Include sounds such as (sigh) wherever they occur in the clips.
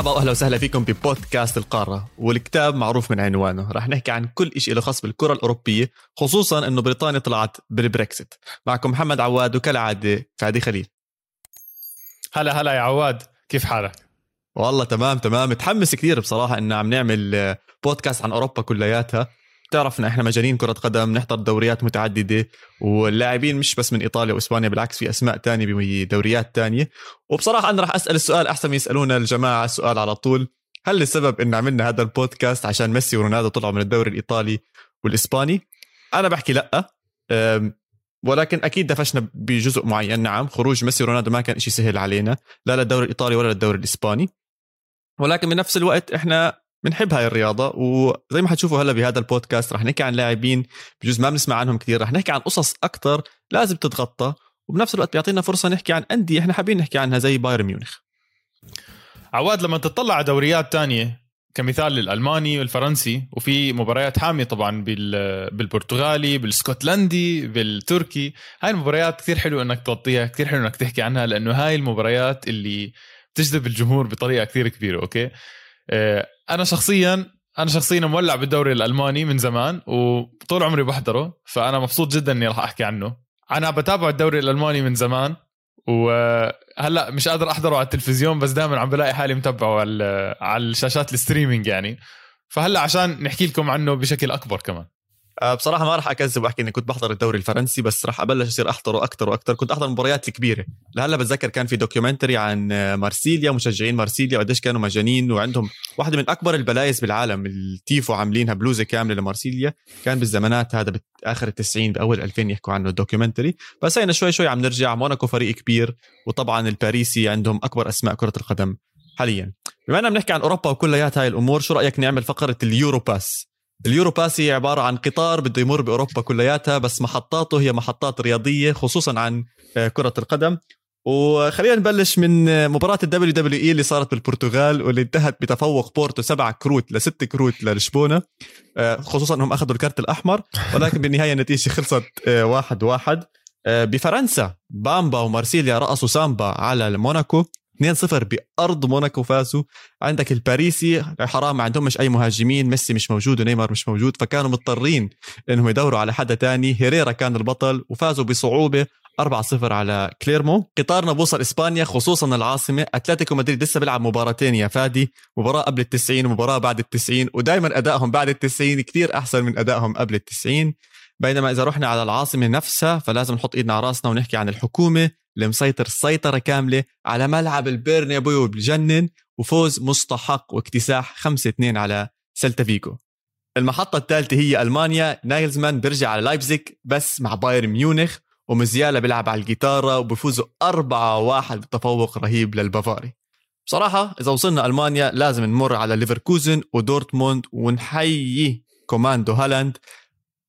مرحبا وأهلا وسهلا فيكم ببودكاست القارة والكتاب معروف من عنوانه رح نحكي عن كل شيء له خاص بالكرة الأوروبية خصوصا إنه بريطانيا طلعت بالبريكسيت. معكم محمد عواد وكالعادة فادي خليل. هلا هلا يا عواد كيف حالك؟ والله تمام تمام. متحمس كثير بصراحة إنه عم نعمل بودكاست عن أوروبا كلياتها. بتعرف ان إحنا مجانين كرة قدم نحضر دوريات متعددة واللاعبين مش بس من إيطاليا وإسبانيا بالعكس في أسماء تانية بدوريات تانية. وبصراحة أنا راح أسأل السؤال أحسن من يسألونا الجماعة السؤال على طول. هل السبب إن عملنا هذا البودكاست عشان ميسي ورونالدو طلعوا من الدوري الإيطالي والإسباني؟ أنا بحكي لأ. ولكن أكيد دفشنا بجزء معين. نعم خروج ميسي ورونالدو ما كان شيء سهل علينا لا للدوري الإيطالي ولا للدوري الإسباني. ولكن بنفس الوقت إحنا بنحب هاي الرياضة وزي ما حتشوفوا هلا بهذا البودكاست رح نحكي عن لاعبين بجوز ما بنسمع عنهم كثير رح نحكي عن قصص أكثر لازم تتغطى وبنفس الوقت بيعطينا فرصة نحكي عن أندية إحنا حابين نحكي عنها زي بايرن ميونخ. عواد لما تطلع على دوريات تانية كمثال الالماني والفرنسي وفي مباريات حامية طبعا بالبرتغالي بالسكوتلندي بالتركي هاي المباريات كثير حلو إنك تغطيها كثير حلو إنك تحكي عنها لأنه هاي المباريات اللي بتجذب الجمهور بطريقة كثير كبيرة okay؟ أنا شخصيا أنا شخصيا مولع بالدوري الألماني من زمان وطول عمري بحضره فأنا مبسوط جدا إني راح أحكي عنه. أنا بتابع الدوري الألماني من زمان وهلا مش قادر أحضره على التلفزيون بس دائما عم بلاقي حالي متابعه على على الشاشات ال streaming يعني. فهلأ عشان نحكي لكم عنه بشكل أكبر كمان. آه، بصراحة ما راح أكذب وأحكي إني كنت بحضر الدوري الفرنسي بس راح أبلش أصير أحضره أكثر وأكثر كنت أحضر المباريات الكبيرة. لهلأ بتذكر كان في documentary عن آه، مارسيليا مشجعين مارسيليا وقديش كانوا مجانين وعندهم واحدة من أكبر البلايز بالعالم التيفو عاملينها بلوزة كاملة لمارسيليا. كان بالزمانات هذا باخر التسعين بأول 2000 يحكوا عنه ال documentary بس هينا شوي شوي عم نرجع. موناكو فريق كبير وطبعا الباريسي عندهم أكبر أسماء كرة القدم حاليا. بما إننا بنحكي عن أوروبا وكليات هاي الأمور شو رأيك نعمل فقرة ال Euro Pass ال Euro Pass هي عبارة عن قطار بده يمر بأوروبا كلياتها بس محطاته هي محطات رياضية خصوصا عن آه، كرة القدم. وخلينا نبلش من آه، مباراة ال WWE اللي صارت بالبرتغال واللي انتهت بتفوق بورتو سبع كروت لست كروت للشبونة. آه، خصوصا انهم أخذوا الكرت الأحمر ولكن بالنهاية النتيجة خلصت واحد واحد. بفرنسا بامبا ومارسيليا رقصوا سامبا على موناكو. 2-0 بأرض موناكو فازوا. عندك الباريسي حرام ما عندهمش أي مهاجمين ميسي مش موجود ونيمار مش موجود فكانوا مضطرين إنهم يدوروا على حدا تاني. هيريرا كان البطل وفازوا بصعوبة 4-0 على كليرمو. قطارنا بوصل إسبانيا خصوصا العاصمة. أتلتيكو مدريد لسه بيلعب مباراتين يا فادي مباراة قبل ال90 ومباراة بعد ال90 ودائما أدائهم بعد ال90 كثير أحسن من أدائهم قبل ال90 بينما إذا رحنا على العاصمة نفسها فلازم نحط إيدنا على راسنا ونحكي عن الحكومة. اللي مسيطر سيطرة كاملة على ملعب البيرنابيو بجنن وفوز مستحق واكتساح 5-2 على سلتا فيجو. المحطة الثالثة هي ألمانيا. ناجلزمان بيرجع على لايبزيك بس مع بايرن ميونخ وموسيالا بيلعب على الجيتارة وبفوزوا 4-1 بتفوق رهيب للبافاري. بصراحة إذا وصلنا ألمانيا لازم نمر على ليفركوزن ودورتموند ونحيي كوماندو هالاند.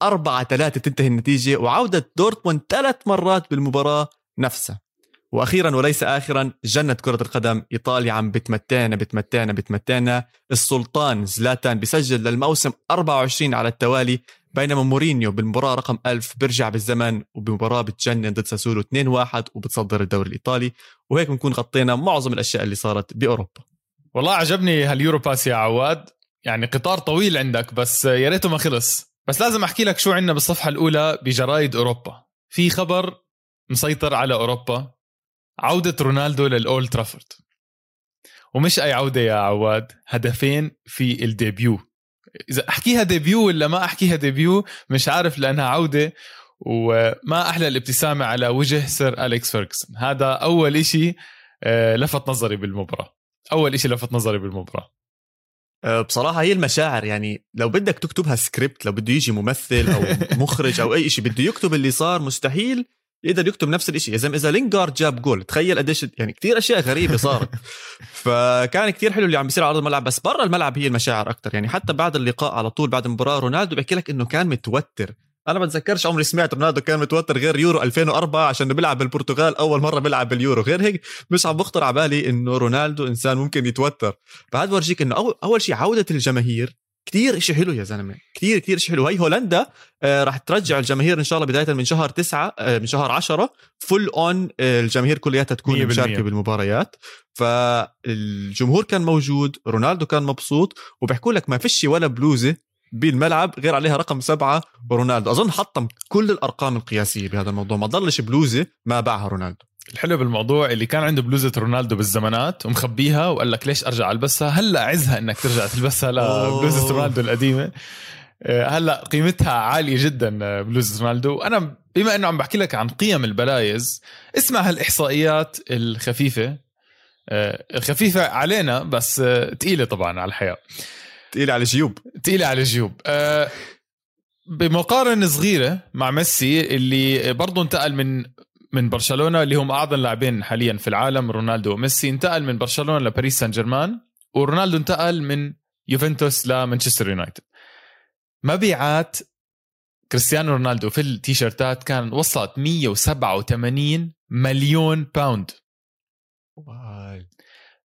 أربعة ثلاثة تنتهي النتيجة وعودة دورتموند ثلاث مرات بالمباراة نفسها وأخيرا وليس اخرا جنة كرة القدم إيطاليا عم بتمتعنا بتمتعنا بتمتعنا. السلطان زلاتان بسجل للموسم 24 على التوالي بينما مورينيو بالمباراة رقم 1000 بيرجع بالزمن وبمباراة بتجنن ضد ساسولو 2-1 وبتصدر الدوري الإيطالي. وهيك بنكون غطينا معظم الأشياء اللي صارت بأوروبا. والله عجبني هال Euro Pass يا عواد. يعني قطار طويل عندك بس يا ريته ما خلص. بس لازم أحكي لك شو عندنا بالصفحة الأولى بجرايد أوروبا. في خبر مسيطر على أوروبا عودة رونالدو للأولد ترافورد. ومش أي عودة يا عواد هدفين في ال debut. إذا أحكيها debut ولا ما أحكيها debut مش عارف لأنها عودة وما أحلى الابتسامة على وجه سير أليكس فيرجسون هذا أول إشي آه، لفت نظري بالمباراة. أول إشي لفت نظري بالمباراة. آه، بصراحة هي المشاعر يعني لو بدك تكتبها سكريبت لو بده يجي ممثل أو مخرج أو أي شيء بده يكتب اللي صار مستحيل يقدر يكتب نفس الشيء زلمة إذا لينجارد جاب جول تخيل قديش يعني كثير أشياء غريبة صارت. (laughs) فكان كثير حلو اللي عم بيصير على أرض الملعب بس برا الملعب هي المشاعر أكثر يعني حتى بعد اللقاء على طول بعد المباراه رونالدو بحكي لك إنه كان متوتر. أنا ما بتذكرش عمري سمعت رونالدو كان متوتر غير يورو 2004 عشان بيلعب بالبرتغال أول مرة بيلعب باليورو. غير هيك مش عم بخطر على بالي إنه رونالدو إنسان ممكن يتوتر. فهذا بورجيك إنه اول, أول شيء عودة الجماهير كتير شيء حلو يا زلمة. كتير كتير شيء حلو. هي هولندا آه راح ترجع الجماهير إن شاء الله بداية من شهر تسعة آه من شهر عشرة full on آه الجماهير كلياتها تكون 100%. مشاركة بالمباريات. فالجمهور كان موجود رونالدو كان مبسوط وبيحكوا لك ما فيش ولا بلوزة بالملعب غير عليها رقم سبعة ورونالدو أظن حطم كل الأرقام القياسية بهذا الموضوع. ما ضلش بلوزة ما باعها رونالدو. الحلو بالموضوع اللي كان عنده بلوزة رونالدو بالزمانات ومخبيها وقال لك ليش أرجع البسها هلأ عزها إنك ترجع تلبسها لبلوزة. رونالدو القديمة. آه، هلأ قيمتها عالية جدا آه، بلوزة رونالدو. أنا بما إنه عم بحكي لك عن قيم البلايز اسمع هالاحصائيات الخفيفة. آه، خفيفة علينا بس آه، تقيلة طبعا على الحياة. تقيل على الجيوب تقيلة على الجيوب آه، بمقارنة صغيرة مع ميسي اللي برضه انتقل من من برشلونة اللي هم أعظم لاعبين حاليا في العالم رونالدو وميسي. انتقل من برشلونة لباريس سان جيرمان ورونالدو انتقل من يوفنتوس لمانشستر يونايتد. مبيعات كريستيانو رونالدو في التيشيرتات كان وصلت 187 مليون pound.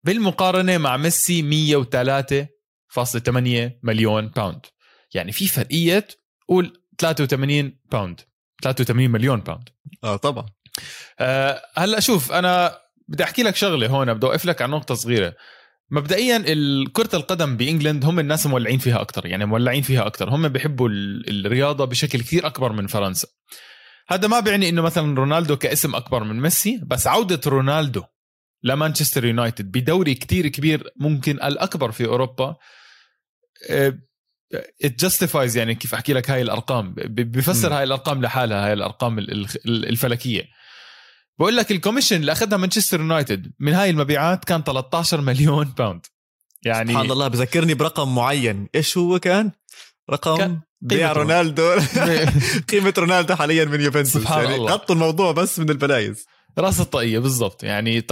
بالمقارنة مع ميسي 103.8 مليون pound. يعني في فرقية قول 83 pound 83 مليون pound. آه طبعا. أه هلا شوف أنا بدي أحكي لك شغلة هون بدي أوقف لك على نقطة صغيرة. مبدئيا كره القدم ب England هم الناس مولعين فيها أكثر يعني مولعين فيها أكثر هم بيحبوا ال- الرياضة بشكل كثير أكبر من فرنسا. هذا ما بيعني إنه مثلا رونالدو كاسم أكبر من ميسي بس عودة رونالدو لمانشستر يونايتد بدوري كتير كبير ممكن الأكبر في أوروبا it justifies يعني كيف أحكي لك هاي الأرقام بفسر. هاي الأرقام لحالها هاي الأرقام ال- ال- الفلكية. بقول لك ال commission اللي أخذها مانشستر يونايتد من هاي المبيعات كان 13 مليون pound. يعني سبحان الله بذكرني برقم معين. إيش هو كان؟ رقم؟ كان بيع قيمة رونالدو. (laughs) (laughs) قيمة رونالدو حاليا من يوفنتوس. سبحان يعني الله. غطوا الموضوع بس من البلايز. راس الطاقية بالضبط. يعني 13.1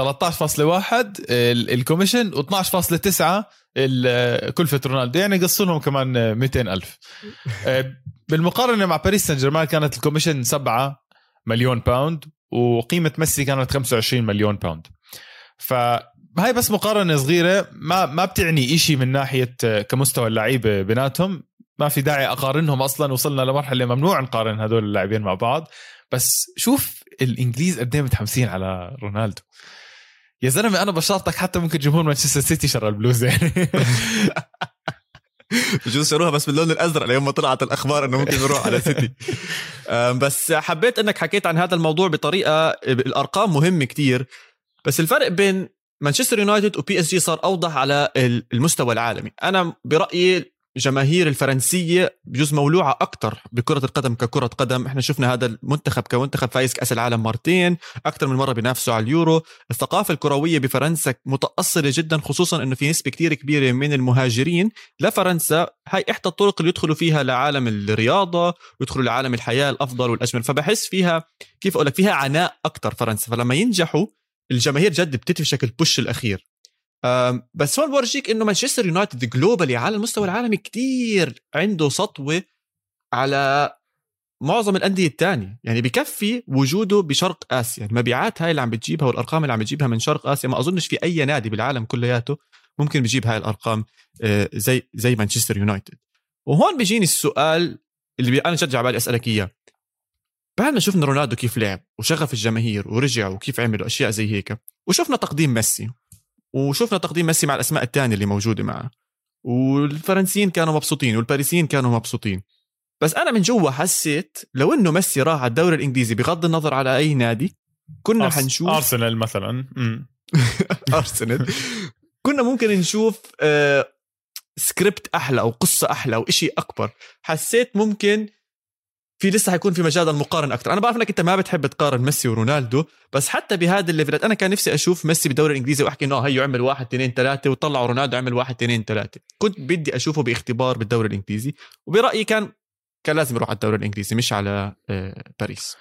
ال- commission و12.9 ال- كلفة رونالدو. يعني قصوا لهم كمان 200 ألف. (laughs) آه، بالمقارنة مع باريس سان جيرمان كانت ال commission 7 مليون pound. وقيمة ميسي كانت 25 مليون pound فهاي بس مقارنة صغيرة ما ما بتعني إشي من ناحية آه، كمستوى اللعيبة بيناتهم. ما في داعي أقارنهم أصلا وصلنا لمرحلة ممنوع نقارن هدول اللاعبين مع بعض. بس شوف الإنجليز قد إيه متحمسين على رونالدو. يا زلمة أنا بشرطك حتى ممكن جمهور مانشستر سيتي شرى البلوزه يعني (laughs) بجوز شروها بس باللون الأزرق ليوم ما طلعت الأخبار إنه ممكن يروح على سيتي. بس حبيت إنك حكيت عن هذا الموضوع بطريقة الأرقام مهمة كتير بس الفرق بين مانشستر يونايتد و PSG صار أوضح على ال- المستوى العالمي. أنا برأيي الجماهير الفرنسية بجوز مولوعة أكثر بكرة القدم ككرة قدم. إحنا شفنا هذا المنتخب كمنتخب فايز كأس العالم مرتين أكثر من مرة بينافسوا على اليورو. الثقافة الكروية بفرنسا متاصله جدا خصوصا إنه في نسبة كتير كبيرة من المهاجرين لفرنسا. هاي إحدى الطرق اللي يدخلوا فيها لعالم الرياضة ويدخلوا لعالم الحياة الأفضل والأجمل. فبحس فيها كيف أقول لك فيها عناء أكثر فرنسا. فلما ينجحوا الجماهير جد بتدفشك ال push الأخير. بس هون بورجيك إنه مانشستر يونايتد globally على المستوى العالمي كتير عنده سطوة على معظم الأندية الثانية يعني بكفي وجوده بشرق آسيا. المبيعات هاي اللي عم بتجيبها والأرقام اللي عم بتجيبها من شرق آسيا ما أظنش في أي نادي بالعالم كلياته ممكن بيجيب هاي الأرقام آه، زي زي مانشستر يونايتد وهون بيجيني السؤال اللي أنا شجع بالي أسألك إياه. بعد ما شفنا رونالدو كيف لعب وشغف الجماهير ورجع وكيف عملوا أشياء زي هيك وشفنا تقديم ميسي وشفنا تقديم ميسي مع الأسماء الثانية اللي موجودة معه. والفرنسيين كانوا مبسوطين والباريسيين كانوا مبسوطين. بس أنا من جوا حسيت لو إنه ميسي راح على الدوري الإنجليزي بغض النظر على أي نادي كنا أرس- حنشوف أرسنال مثلا. (laughs) أرسنال. كنا ممكن نشوف آه، سكريبت أحلى أو قصة أحلى أو شيء أكبر. حسيت ممكن في لسه حيكون في مجال المقارنه أكثر أنا بعرف إنك أنت ما بتحب تقارن ميسي ورونالدو بس حتى بهذا ال level ات أنا كان نفسي أشوف ميسي بالدوري الإنجليزي وأحكي إنه هيو عمل واحد اثنين ثلاثة وطلعوا رونالدو عمل واحد اثنين ثلاثة. كنت بدي أشوفه باختبار بالدوري الإنجليزي وبرأيي كان كان لازم يروح على الدوري الإنجليزي مش على آه، باريس.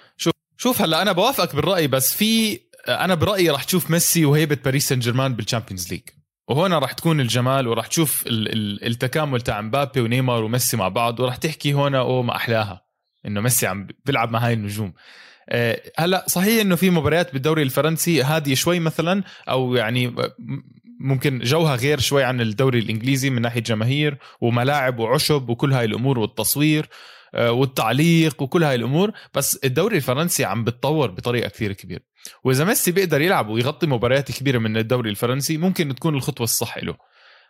شوف هلأ أنا بوافقك بالرأي بس في أنا برأيي راح تشوف ميسي وهيبة باريس سان جيرمان بال Champions League وهون راح تكون الجمال وراح تشوف ال- ال- التكامل تاع مبابي ونيمار وميسي مع بعض وراح تحكي هون أو ما أحلاها. إنه ميسي عم بيلعب مع هاي النجوم. آه، هلأ صحيح إنه في مباريات بالدوري الفرنسي هادية شوي مثلا أو يعني ممكن جوها غير شوي عن الدوري الإنجليزي من ناحية جماهير وملاعب وعشب وكل هاي الأمور والتصوير آه، والتعليق وكل هاي الأمور بس الدوري الفرنسي عم بتطور بطريقة كثير كبيرة. وإذا ميسي بيقدر يلعب ويغطي مباريات كبيرة من الدوري الفرنسي ممكن تكون الخطوة الصح له.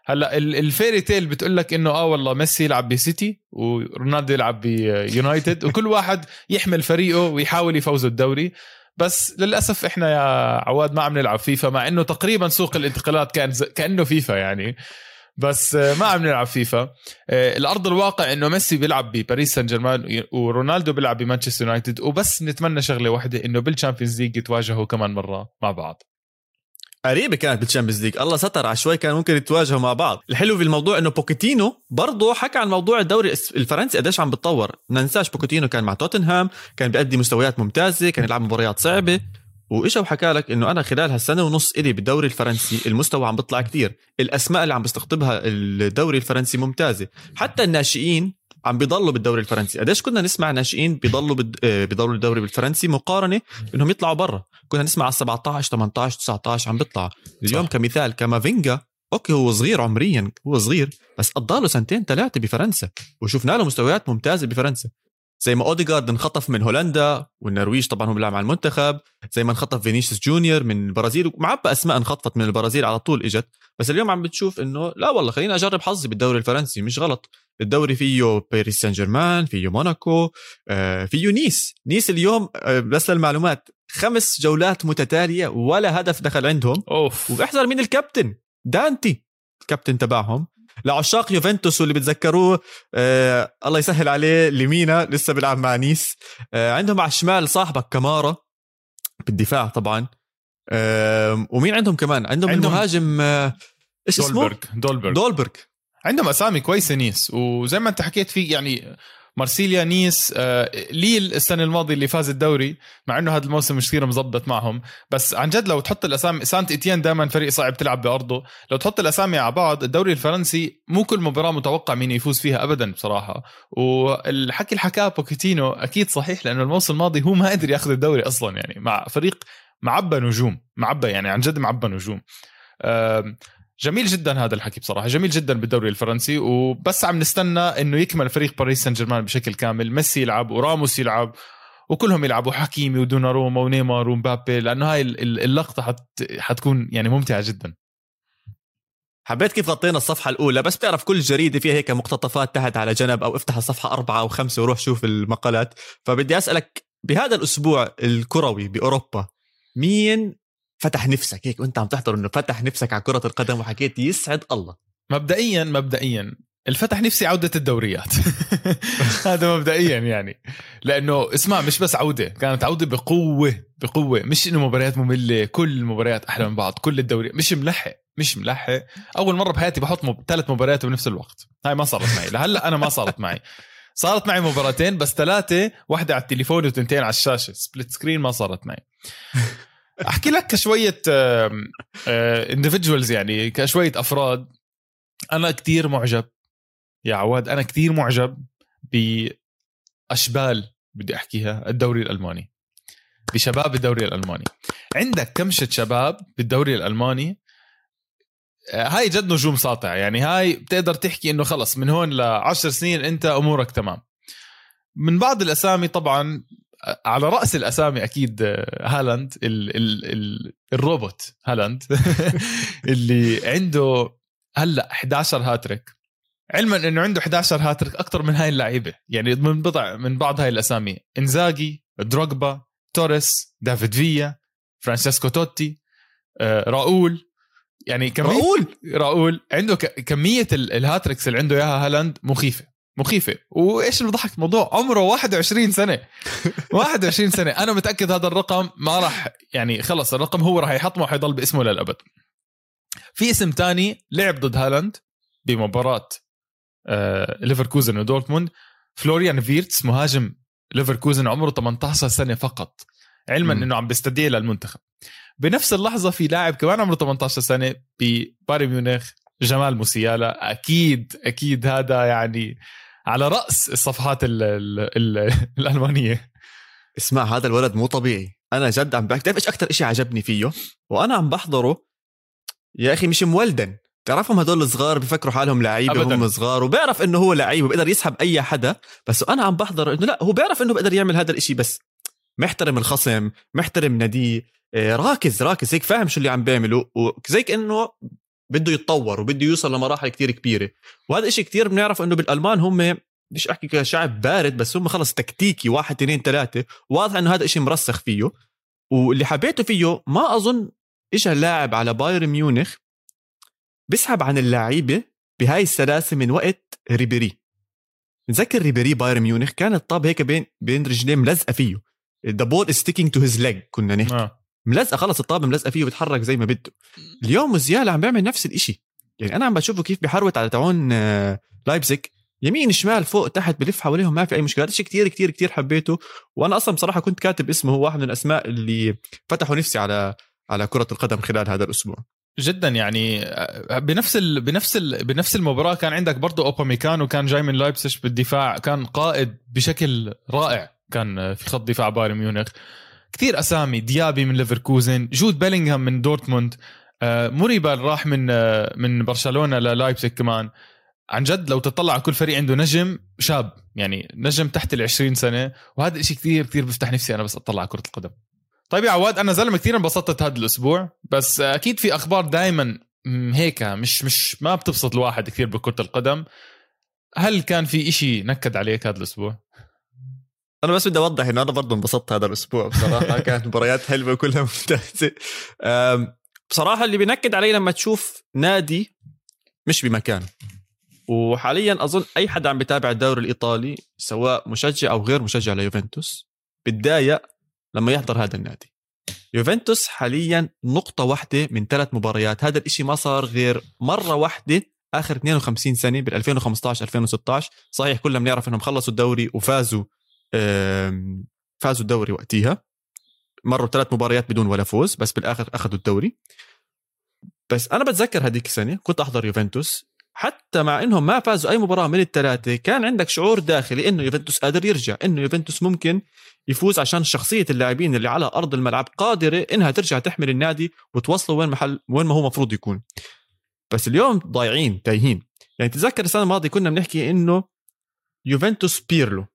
هلا ال fairy tale بتقول لك إنه آه والله ميسي يلعب بسيتي ورونالدو يلعب بيونايتد (laughs) وكل واحد يحمل فريقه ويحاول يفوز الدوري. بس للأسف إحنا يا عواد ما عم نلعب فيفا مع إنه تقريبا سوق الانتقالات كان كأنه فيفا يعني. بس ما عم نلعب فيفا. آه، الأرض الواقع إنه ميسي بيلعب بباريس سان جيرمان ورونالدو بيلعب بمانشستر يونايتد وبس نتمنى شغلة واحدة إنه بال Champions League يتواجهوا كمان مرة مع بعض. قريبة كانت بال Champions League. الله ستر على شوي كان ممكن يتواجهوا مع بعض. الحلو في الموضوع إنه بوكيتينو برضه حكى عن موضوع الدوري الفرنسي قديش عم بتطور. ما ننساش بوكيتينو كان مع توتنهام كان بيأدي مستويات ممتازة كان يلعب مباريات صعبة. واجا وحكى لك إنه أنا خلال هالسنة ونص إلي بالدوري الفرنسي المستوى عم بيطلع كتير. الأسماء اللي عم بيستقطبها الدوري الفرنسي ممتازة. حتى الناشئين عم بيضلوا بالدوري الفرنسي. قديش كنا نسمع ناشئين بيضلوا بد... آه، بيضلوا الدوري بالفرنسي مقارنة إنهم يطلعوا برا. كنا نسمع على 17 18 19 عم بيطلع. اليوم صح. كمثال كامافينجا okay هو صغير عمريا هو صغير بس قضى له سنتين ثلاثة بفرنسا. وشفنا له مستويات ممتازة بفرنسا. زي ما اوديجارد انخطف من هولندا والنرويج طبعا هو بيلعب مع المنتخب زي ما انخطف فينيسيوس جونيور من البرازيل ومعبى أسماء انخطفت من البرازيل على طول إجت. بس اليوم عم بتشوف إنه لا والله خليني أجرب حظي بالدوري الفرنسي مش غلط. الدوري فيه باريس سان جيرمان فيه موناكو آه، فيه نيس. نيس اليوم آه، بس للمعلومات خمس جولات متتالية ولا هدف دخل عندهم. أوف. وبيحضر مين الكابتن دانتي الكابتن تبعهم. لعشاق يوفنتوس واللي بتذكروه آه الله يسهل عليه لمينا لسه بيلعب مع نيس. آه عندهم على الشمال صاحبك كمارا بالدفاع طبعا. آه ومين عندهم كمان؟ عندهم, عندهم المهاجم آه إيش اسمه؟ دولبرغ. دولبرغ. عندهم أسامي كويسة نيس. وزي ما أنت حكيت في يعني مارسيليا نيس آه، ليل السنة الماضية اللي فاز الدوري مع إنه هذا الموسم مش كثير مزبط معهم. بس عن جد لو تحط الأسامي سانت إتيان دائما فريق صعب تلعب بأرضه. لو تحط الأسامي على بعض الدوري الفرنسي مو كل مباراة متوقع مين يفوز فيها ابدا بصراحة. والحكي اللي حكاه بوكيتينو أكيد صحيح لأنه الموسم الماضي هو ما قدر ياخذ الدوري أصلا يعني مع فريق معبى نجوم معبى يعني عن جد معبى نجوم. جميل جدا هذا الحكي بصراحة. جميل جدا بالدوري الفرنسي. وبس عم نستنى إنه يكمل فريق باريس سان جيرمان بشكل كامل. ميسي يلعب وراموس يلعب وكلهم يلعبوا. حكيمي ودوناروما ونيمار ومبابي. لأنه هاي اللقطة حت حتكون يعني ممتعة جدا. حبيت كيف غطينا الصفحة الأولى بس بتعرف كل جريدة فيها هيك مقتطفات تحت على جنب أو افتح الصفحة أربعة أو خمسة وروح شوف المقالات. فبدي أسألك بهذا الأسبوع الكروي بأوروبا مين فتح نفسك هيك وانت عم تحضر انه فتح نفسك على كرة القدم وحكيت يسعد الله. مبدئيا مبدئيا. الفتح نفسي عودة الدوريات. (laughs) هذا مبدئيا يعني. لأنه اسمع مش بس عودة كانت عودة بقوة بقوة. مش إنه مباريات مملة كل المباريات أحلى من بعض كل الدوري. مش ملحق مش ملحق. أول مرة بحياتي بحط مب... ثلاث مباريات بنفس الوقت. هاي ما صارت معي. لهلأ أنا ما صارت معي. صارت معي مباراتين بس ثلاثة واحدة على التليفون وثنتين على الشاشة. Split screen ما صارت معي. أحكي لك كشوية individuals يعني كشوية أفراد. أنا كتير معجب يا عواد أنا كتير معجب بأشبال بدي أحكيها الدوري الألماني. بشباب الدوري الألماني. عندك كمشه شباب بالدوري الألماني؟ آه، هاي جد نجوم ساطع يعني هاي بتقدر تحكي إنه خلص من هون لعشر سنين أنت أمورك تمام. من بعض الأسامي طبعا على رأس الأسامي أكيد آه، هالاند ال ال ال الروبوت هالاند (laughs) اللي عنده هلأ 11 هاتريك علما إنه عنده 11 هاتريك أكثر من هاي اللعيبة. يعني من بضع من بعض هاي الأسامي. إنزاجي دروغبا توريس دافيد فيا فرانسيسكو توتي آه، راؤول. يعني كمية راؤول؟ راؤول. عنده كمية ال hat-tricks اللي عنده إياها هالاند مخيفة. مخيفة. وإيش اللي بضحك الموضوع عمره 21 سنة. (laughs) 21 سنة. أنا متأكد هذا الرقم ما راح يعني خلص الرقم هو راح يحطمه وحيضل باسمه للأبد. في اسم تاني لعب ضد هالاند بمباراة آه ليفركوزن ودورتموند. فلوريان فيرتس مهاجم ليفركوزن عمره 18 سنة فقط. علما م. إنه عم بيستدعي للمنتخب. بنفس اللحظة في لاعب كمان عمره 18 سنة ببايرن ميونخ جمال موسيالا. أكيد أكيد هذا يعني على رأس الصفحات ال ال ال (laughs) الألمانية. اسمع هذا الولد مو طبيعي. أنا جد عم بحكي. إيش أكثر شيء عجبني فيه؟ وأنا عم بحضره. يا أخي مش مولدن تعرفهم هدول الصغار بفكروا حالهم لعيبة. هم صغار وبيعرف إنه هو لعيب وبيقدر يسحب أي حدا. بس أنا عم بحضر إنه لا هو بيعرف إنه بيقدر يعمل هذا الإشي بس محترم الخصم محترم ناديه آه، راكز راكز. هيك فاهم شو اللي عم بيعمله وزي كانه بده يتطور وبده يوصل لمراحل كتير كبيرة. وهذا إشي كتير بنعرف إنه بالألمان هم مش أحكي كشعب بارد بس هم خلص تكتيكي واحد اثنين ثلاثة. واضح إنه هذا إشي مرسخ فيه. واللي حبيته فيه ما أظن اجى لاعب على بايرن ميونخ بيسحب عن اللعيبة بهاي السلاسة من وقت ريبيري. نتذكر ريبيري بايرن ميونخ كان الطاب هيك بين بين رجليه ملزقة فيه. the ball sticking to his leg كنا نحكي. آه. ملزقة خلص الطابه ملزقة فيه وبيتحرك زي ما بده. اليوم موزيالا عم بيعمل نفس الإشي. يعني أنا عم بشوفه كيف بيحروت على تعون آه، لايبزيك يمين شمال فوق تحت بلف حواليهم ما في أي مشكلة. هذا الشيء كثير كثير كثير حبيته. وأنا أصلا بصراحة كنت كاتب اسمه هو واحد من الأسماء اللي فتحوا نفسي على على كرة القدم خلال هذا الأسبوع. جدا يعني آه، بنفس ال... بنفس ال... بنفس المباراة كان عندك برضه أوباميكانو كان جاي من لايبسش بالدفاع كان قائد بشكل رائع. كان في خط دفاع بايرن ميونخ. كثير أسامي ديابي من ليفركوزن جود بيلينغهام من دورتموند آه، موريبا اللي راح من آه، من برشلونة للايبسك كمان. عن جد لو تطلع على كل فريق عنده نجم شاب يعني نجم تحت ال 20 سنة وهذا الشيء كثير كثير بيفتح نفسي أنا بس أطلع على كرة القدم. طيب يا عواد أنا زلمة كثير انبسطت هذا الأسبوع بس أكيد في أخبار دائما هيك مش مش ما بتبسط الواحد كثير بكرة القدم. هل كان في إشي نكد عليك هذا الأسبوع؟ أنا بس بدي أوضح إنه أنا برضه انبسطت هذا الأسبوع بصراحة. (laughs) كانت مباريات حلوة وكلها ممتازة. بصراحة اللي بينكد علي لما تشوف نادي مش بمكانه وحاليا أظن أي حدا عم بيتابع الدوري الإيطالي سواء مشجع أو غير مشجع ليوفنتوس بتضايق لما يحضر هذا النادي. يوفنتوس حاليا نقطة واحدة من ثلاث مباريات. هذا الإشي ما صار غير مرة واحدة آخر 52 سنة بال 2015 2016 صحيح كلنا بنعرف إنهم خلصوا الدوري وفازوا فازوا الدوري وقتها مروا ثلاث مباريات بدون ولا فوز بس بالآخر اخذوا الدوري. بس أنا بتذكر هذيك السنة كنت أحضر يوفنتوس. حتى مع إنهم ما فازوا أي مباراة من الثلاثة كان عندك شعور داخلي إنه يوفنتوس قادر يرجع إنه يوفنتوس ممكن يفوز عشان شخصية اللاعبين اللي على أرض الملعب قادرة إنها ترجع تحمل النادي وتوصله وين محل وين ما هو مفروض يكون. بس اليوم ضايعين تايهين. يعني تذكر السنة الماضية كنا بنحكي إنه يوفنتوس بيرلو.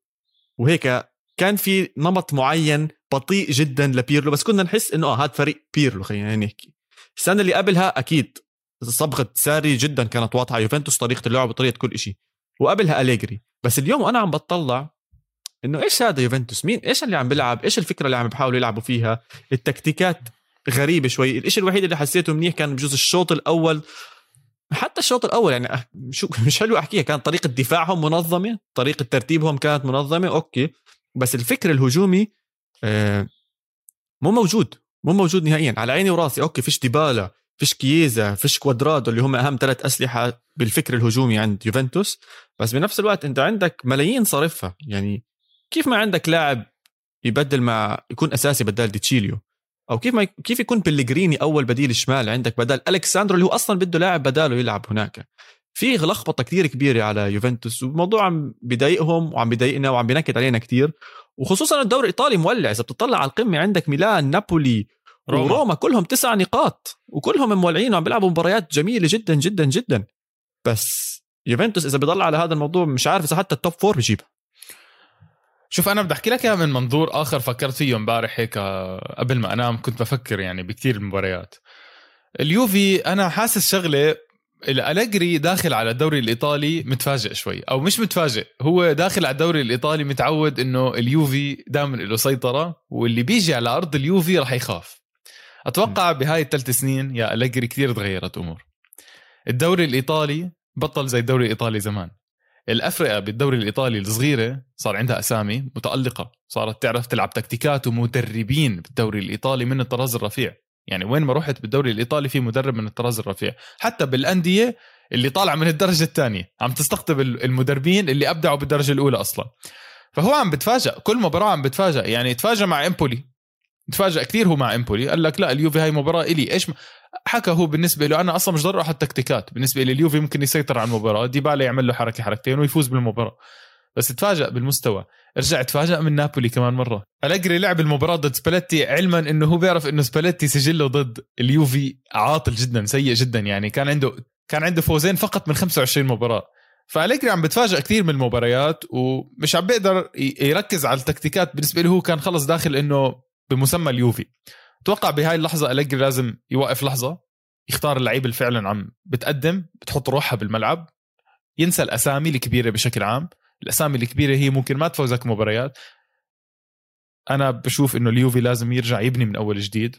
وهيك كان في نمط معين بطيء جدا لبيرلو بس كنا نحس إنه آه هذا فريق بيرلو خلينا نحكي. السنة اللي قبلها أكيد صبغة ساري جدا كانت واضحة يوفنتوس طريقة اللعب وطريقة كل شيء وقبلها أليجري. بس اليوم أنا عم بتطلع إنه إيش هذا يوفنتوس؟ مين؟ إيش اللي عم بيلعب؟ إيش الفكرة اللي عم بيحاولوا يلعبوا فيها؟ التكتيكات غريبة شوي. الشيء الوحيد اللي حسيته منيح كان بجوز الشوط الأول حتى الشوط الأول يعني شو (laughs) مش حلو أحكيها كانت طريقة دفاعهم منظمة طريقة ترتيبهم كانت منظمة okay. بس الفكر الهجومي آه، مو موجود مو موجود نهائيا على عيني وراسي. okay فيش ديبالا فيش كييزا فيش كوادرادو اللي هم أهم ثلاث أسلحة بالفكر الهجومي عند يوفنتوس. بس بنفس الوقت أنت عندك ملايين صارفها. يعني كيف ما عندك لاعب يبدل مع يكون أساسي بدال ديتشيليو أو كيف ما كيف يكون بلغريني أول بديل شمال عندك بدل ألكساندرو اللي هو أصلا بده لاعب بداله يلعب هناك. في لخبطة كثير كبيرة على يوفنتوس والموضوع عم بضايقهم وعم بضايقنا وعم بينكد علينا كثير وخصوصا الدوري الإيطالي مولع إذا بتطلع على القمة عندك ميلان نابولي روما. روما, وروما كلهم تسع نقاط وكلهم مولعين وعم بيلعبوا مباريات جميلة جدا جدا جدا. بس يوفنتوس إذا بيضل على هذا الموضوع مش عارف إذا حتى ال top four بجيبها. شوف أنا بدي أحكي لك إياها من منظور آخر فكرت فيه امبارح هيك آه، قبل ما أنام كنت بفكر يعني بكثير المباريات. اليوفي أنا حاسس شغلة أليجري داخل على الدوري الإيطالي متفاجئ شوي أو مش متفاجئ هو داخل على الدوري الإيطالي متعود إنه اليوفي دائما له سيطرة واللي بيجي على أرض اليوفي راح يخاف. أتوقع بهاي الثلاث سنين يا أليجري كثير تغيرت أمور. الدوري الإيطالي بطل زي الدوري الإيطالي زمان. الافرقه بالدوري الإيطالي الصغيرة صار عندها أسامي متألقة صارت تعرف تلعب تكتيكات ومدربين بالدوري الإيطالي من الطراز الرفيع. يعني وين ما رحت بالدوري الإيطالي في مدرب من الطراز الرفيع. حتى بالأندية اللي طالعة من الدرجة الثانية عم تستقطب المدربين اللي أبدعوا بالدرجة الأولى أصلا. فهو عم بتفاجئ كل مباراة عم بتفاجئ يعني تفاجئ مع إمبولي. تفاجئ كثير هو مع إمبولي. قال لك لا اليوفي هاي مباراة إلي. إيش حكى هو بالنسبة له أنا أصلا مش ضروري أحط تكتيكات. بالنسبة لي اليوفي ممكن يسيطر على المباراة ديبالا يعمل له حركة حركتين ويفوز بالمباراة. بس تفاجأ بالمستوى. رجع تفاجأ من نابولي كمان مرة. أليجري لعب المباراة ضد سباليتي علما إنه هو بيعرف إنه سباليتي سجله ضد اليوفي عاطل جدا سيء جدا يعني. كان عنده كان عنده فوزين فقط من 25 مباراة. فأليجري عم بتفاجئ كثير من المباريات ومش عم بيقدر يركز على التكتيكات. بالنسبة له هو كان خلص داخل إنه بمسمى اليوفي. أتوقع بهاي اللحظة أليجري لازم يوقف لحظة يختار اللعيبة اللي فعلا عم بتقدم بتحط روحها بالملعب ينسى الأسامي الكبيرة بشكل عام. الأسامي الكبيرة هي ممكن ما تفوزك مباريات. أنا بشوف إنه اليوفي لازم يرجع يبني من أول جديد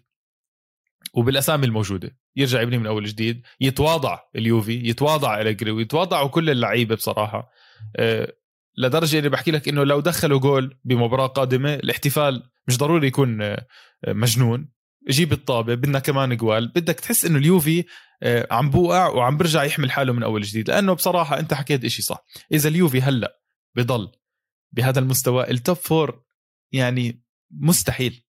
وبالأسامي الموجودة يرجع يبني من أول جديد يتواضع اليوفي يتواضع أليجري ويتواضعوا كل اللعيبة بصراحة. أه لدرجة إني بحكي لك إنه لو دخلوا جول بمباراة قادمة الاحتفال مش ضروري يكون أه مجنون. جيب الطابة بدنا كمان جول بدك تحس إنه اليوفي أه عم بوقع وعم برجع يحمل حاله من أول جديد. لأنه بصراحة أنت حكيت إشي صح. إذا اليوفي هلأ بضل بهذا المستوى ال top four يعني مستحيل.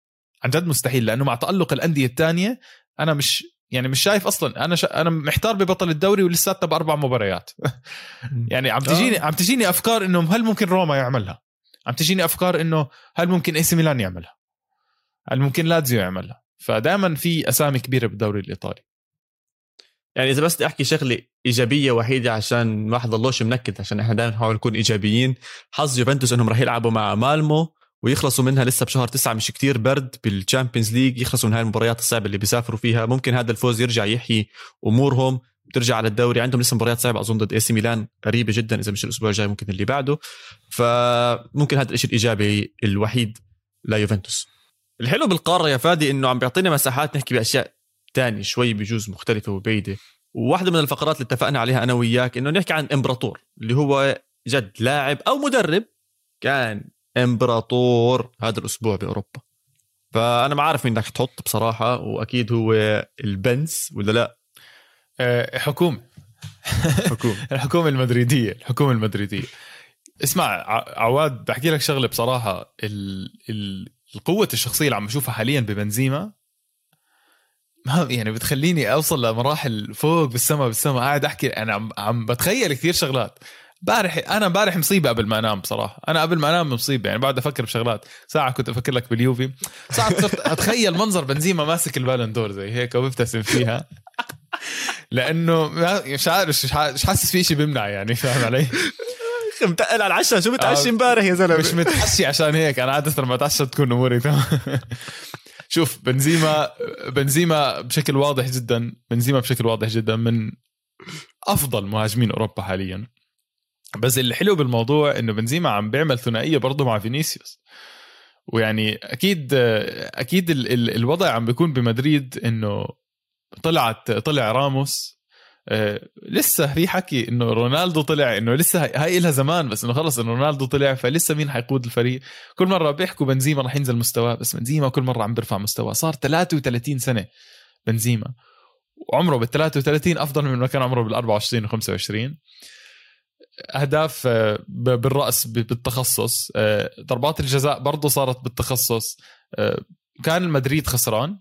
عن جد مستحيل لأنه مع تألق الأندية الثانية أنا مش يعني مش شايف أصلا. أنا شا... أنا محتار ببطل الدوري ولساتنا باربع مباريات. (laughs) يعني عم تجيني عم تجيني أفكار إنه هل ممكن روما يعملها؟ عم تجيني أفكار إنه هل ممكن إي سي ميلان يعملها؟ هل ممكن لاتزيو يعملها؟ فدائما في أسامي كبيرة بالدوري الإيطالي. يعني إذا بس بدي أحكي شغلة إيجابية وحيدة عشان ما حد ضلوش منكد عشان إحنا دائما نحاول نكون إيجابيين. حظ يوفنتوس إنهم راح يلعبوا مع مالمو. ويخلصوا منها لسه بشهر تسعة مش كتير برد بال Champions League يخلصوا من هاي المباريات الصعبة اللي بيسافروا فيها. ممكن هذا الفوز يرجع يحيي أمورهم بترجع على الدوري. عندهم لسه مباريات صعبة أظن ضد اي سي ميلان قريبة جدا إذا مش الأسبوع الجاي ممكن اللي بعده. فممكن هذا الشيء الإيجابي الوحيد ليوفنتوس الحلو بالقارة يا فادي إنه عم بيعطينا مساحات نحكي بأشياء تاني شوي بجوز مختلفة وبعيدة وواحدة من الفقرات اللي اتفقنا عليها أنا وياك إنه نحكي عن إمبراطور اللي هو جد لاعب أو مدرب كان إمبراطور هذا الأسبوع بأوروبا. فأنا ما عارف مين بدك تحط بصراحة وأكيد هو البنز ولا لا؟ أه حكومة حكومة (laughs) الحكومة المدريدية الحكومة المدريدية. اسمع عواد بحكي لك شغلة بصراحة. ال... ال... القوة الشخصية اللي عم بشوفها حاليا ببنزيما ما يعني بتخليني أوصل لمراحل فوق بالسما بالسما قاعد أحكي أنا عم, عم بتخيل كثير شغلات. امبارح أنا امبارح مصيبة قبل ما أنام بصراحة. أنا قبل ما أنام مصيبة يعني بقعد أفكر بشغلات. ساعة كنت أفكر لك باليوفي. ساعة صرت أتخيل منظر بنزيما ماسك البالون دور زي هيك وبيبتسم فيها. لأنه مش عارف مش حاسس في شيء بيمنع يعني فاهم علي؟ متقل على العشاء شو متعشي امبارح يا زلمة؟ مش متعشي عشان هيك. أنا عادة لما أتعشى تكون أموري تمام. شوف بنزيما بنزيما بشكل واضح جدا بنزيما بشكل واضح جدا من أفضل مهاجمين أوروبا حاليا. بس الحلو بالموضوع إنه بنزيما عم بيعمل ثنائية برضه مع فينيسيوس. ويعني أكيد أكيد ال ال الوضع عم بيكون بمدريد إنه طلعت طلع راموس. آه، لسه في حكي إنه رونالدو طلع إنه لسه هاي لها زمان بس إنه خلص إنه رونالدو طلع فلسه مين حيقود الفريق؟ كل مرة بيحكوا بنزيما رح ينزل مستواه بس بنزيما كل مرة عم بيرفع مستواه صار 33 سنة بنزيما. وعمره بال 33 أفضل من ما كان عمره بال 24 و 25 أهداف آه، بالرأس بالتخصص. آه، ضربات الجزاء برضه صارت بالتخصص. كان المدريد خسران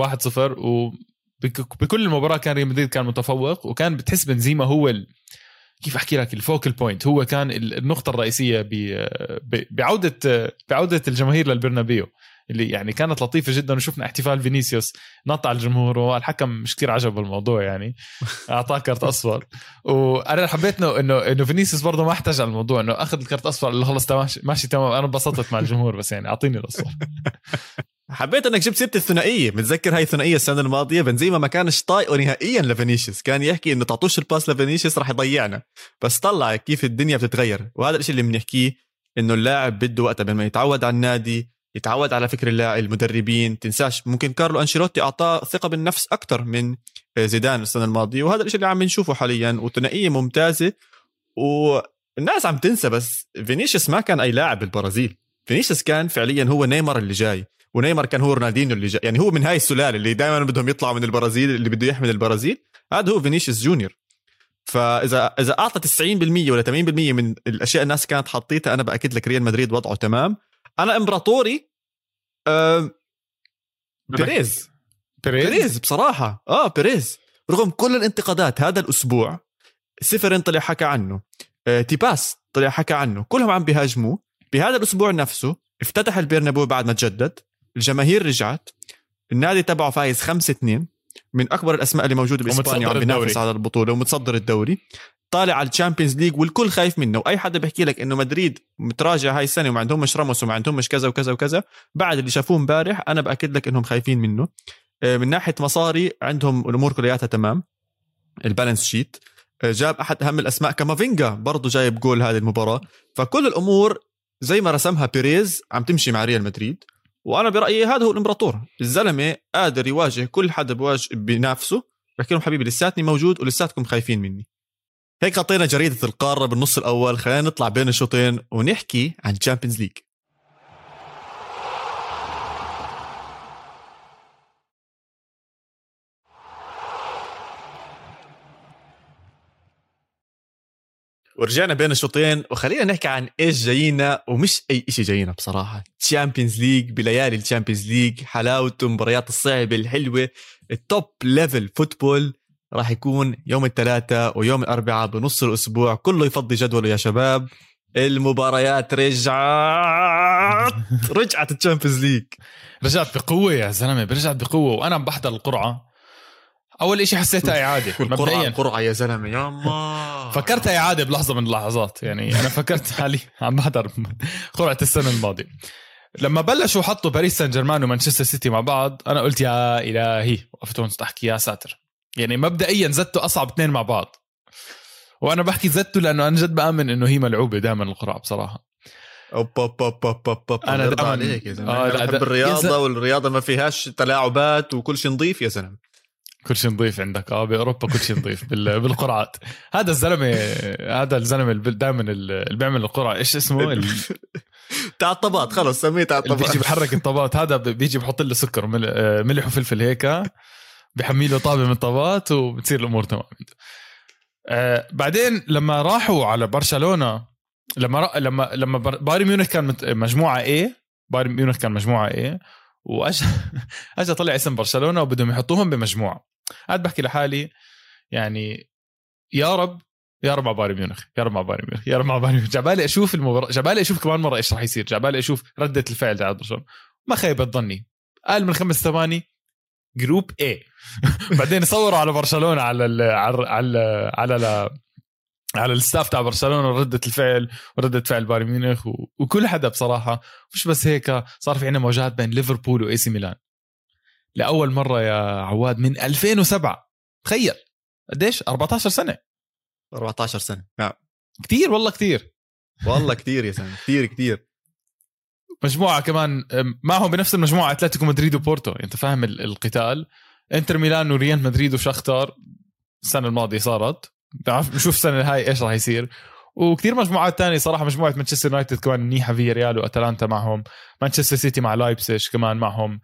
1-0 و بكل مباراة كان ريال مدريد كان متفوق وكان بتحس بنزيما هو ال... كيف أحكي لك ال focal point. هو كان النقطة الرئيسية ب... بعودة بعودة الجماهير للبرنابيو. اللي يعني كانت لطيفة جدا. وشفنا احتفال فينيسيوس نط على الجمهور والحكم مش كثير عجبه الموضوع يعني. (laughs) أعطاه كارت أصفر. وأنا حبيت انه انه إنه فينيسيوس برضه ما احتج على الموضوع إنه أخذ الكارت الاصفر اللي خلص ماشي, ماشي تمام. أنا انبسطت مع الجمهور بس يعني أعطيني الأصفر. (laughs) حبيت إنك جبت سيرة الثنائية. متذكر هاي الثنائية السنة الماضية؟ بنزيما ما كانش طايقه نهائيا لفينيسيوس. كان يحكي إنه تعطوش ال pass لفينيسيوس رح يضيعنا. بس طلع كيف الدنيا بتتغير. وهذا الشيء اللي بنحكيه إنه اللاعب بده وقت قبل ما يتعود على النادي يتعود على فكر اللاعب المدربين. تنساش ممكن كارلو أنشيلوتي أعطاه ثقة بالنفس أكثر من زيدان السنة الماضية. وهذا الشيء اللي عم نشوفه حاليا وثنائية ممتازة. والناس عم تنسى بس فينيسيوس ما كان أي لاعب بالبرازيل. فينيسيوس كان فعليا هو نيمار اللي جاي. ونيمار كان هو رونالدينيو اللي جاي. يعني هو من هاي السلالة اللي دائما بدهم يطلعوا من البرازيل اللي بده يحمل البرازيل. هذا هو فينيسيوس جونيور. فاذا إذا أعطى 90% ولا 80% من الأشياء الناس كانت حاطيتها أنا بأكد لك ريال مدريد وضعه تمام. أنا إمبراطوري أه بيريز. بيريز؟ بيريز بصراحة. آه بيريز. رغم كل الانتقادات هذا الأسبوع تشيفرين طلع حكى عنه آه، تيباس طلع حكى عنه كلهم عم بيهاجموه. بهذا الأسبوع نفسه افتتح البرنابو بعد ما تجدد. الجماهير رجعت. النادي تبعه فايز 5 2 من أكبر الأسماء اللي موجودة بإسبانيا وعم بينافس على البطولة ومتصدر الدوري. طالع على ال Champions League والكل خايف منه. واي حدا بيحكي لك إنه مدريد متراجع هاي السنة وما عندهمش راموس وما عندهمش كذا وكذا وكذا بعد اللي شافوه امبارح أنا بأكد لك إنهم خايفين منه. آه، من ناحية مصاري عندهم الأمور كلياتها تمام. ال balance sheet. آه، جاب أحد أهم الأسماء كامافينجا برضه جايب جول هذه المباراة. فكل الأمور زي ما رسمها بيريز عم تمشي مع ريال مدريد. وأنا برأيي هذا هو الإمبراطور. الزلمة قادر يواجه كل حدا بواجه بنفسه. بحكي لهم حبيبي لساتني موجود ولساتكم خايفين مني. هيك غطينا جريدة القارة بالنص الأول. خلينا نطلع بين الشوطين ونحكي عن Champions League ورجعنا بين الشوطين وخلينا نحكي عن إيش جاينا ومش أي شيء جاينا بصراحة. Champions League بليالي ال Champions League حلاوته المباريات الصعبة الحلوة ال top level football راح يكون يوم الثلاثاء ويوم الأربعاء بنص الأسبوع. كله يفضي جدوله يا شباب. المباريات رجعت. (laughs) رجعت ال Champions League. رجعت بقوة يا زلمة رجعت بقوة. وأنا عم بحضر القرعة. أول شيء حسيتها اعاده مبدئيا. قرعه يا زلمة يا الله. فكرتها اعاده بلحظة من اللحظات. يعني أنا فكرت (laughs) حالي عم بحضر قرعة السنة الماضية. لما بلشوا حطوا باريس سان جيرمان ومانشستر سيتي مع بعض أنا قلت يا إلهي وقفت هون احكي يا ساتر. يعني مبدئيا زدتوا أصعب اثنين مع بعض. وأنا بحكي زدته لأنه أنا جد بآمن إنه هي ملعوبة دائما القرعه بصراحة. اوب اوب اوب اوب اوب اوب أنا دائما عليك يا زلمة. آه أنا بحب الرياضة والرياضة ما فيهاش تلاعبات وكل شيء نظيف يا زلمة. كل شيء نظيف عندك. آه بأوروبا كل شيء نظيف (laughs) بالقرعات هذا الزلمه هذا الزلمة دائما اللي بيعمل القرعه إيش اسمه؟ (laughs) تاع الطبات خلص سميه تاع الطبات. بيجي بحرك الطبات. هذا بيجي بحط له سكر ملح وفلفل هيك. بحمي له طابة من طابات وبتصير الأمور تمام. آه بعدين لما راحوا على برشلونة لما لما لما بايرن ميونخ كان مجموعة A بايرن ميونخ كان مجموعة E وأجا (laughs) اجى طلع اسم برشلونة وبدهم يحطوهم بمجموعة. قاعد بحكي لحالي يعني يا رب يا رب مع بايرن ميونخ يا رب مع بايرن ميونخ يا رب مع بايرن ميونخ. عبالي أشوف المباراه عبالي أشوف كمان مرة إيش راح يصير. عبالي أشوف ردة الفعل تاع برشلونة. ما خيبت ظني. أقل من خمس ثواني group E (laughs) بعدين صوروا على برشلونة على ال على ال على ال على ال staff تاع برشلونة ردة الفعل وردة فعل بايرن ميونخ وكل حدا بصراحة. مش بس هيك صار في عندنا مواجهات بين ليفربول واي سي ميلان. لأول مرة يا عواد من 2007 تخيل. قديش؟ 14 سنة. 14 سنة. نعم. كثير والله كثير والله كثير يا زلمه كثير كثير مجموعة كمان معهم بنفس المجموعة أتلتيكو مدريد وبورتو. أنت فاهم القتال. إنتر ميلان وريال مدريد وشختار السنة الماضية صارت. بنعرف نشوف السنة هاي إيش راح يصير. وكثير مجموعات تانية صراحة مجموعة مانشستر يونايتد كمان منيحة فياريال وأتلانتا معهم. مانشستر سيتي مع لايبسش كمان معهم.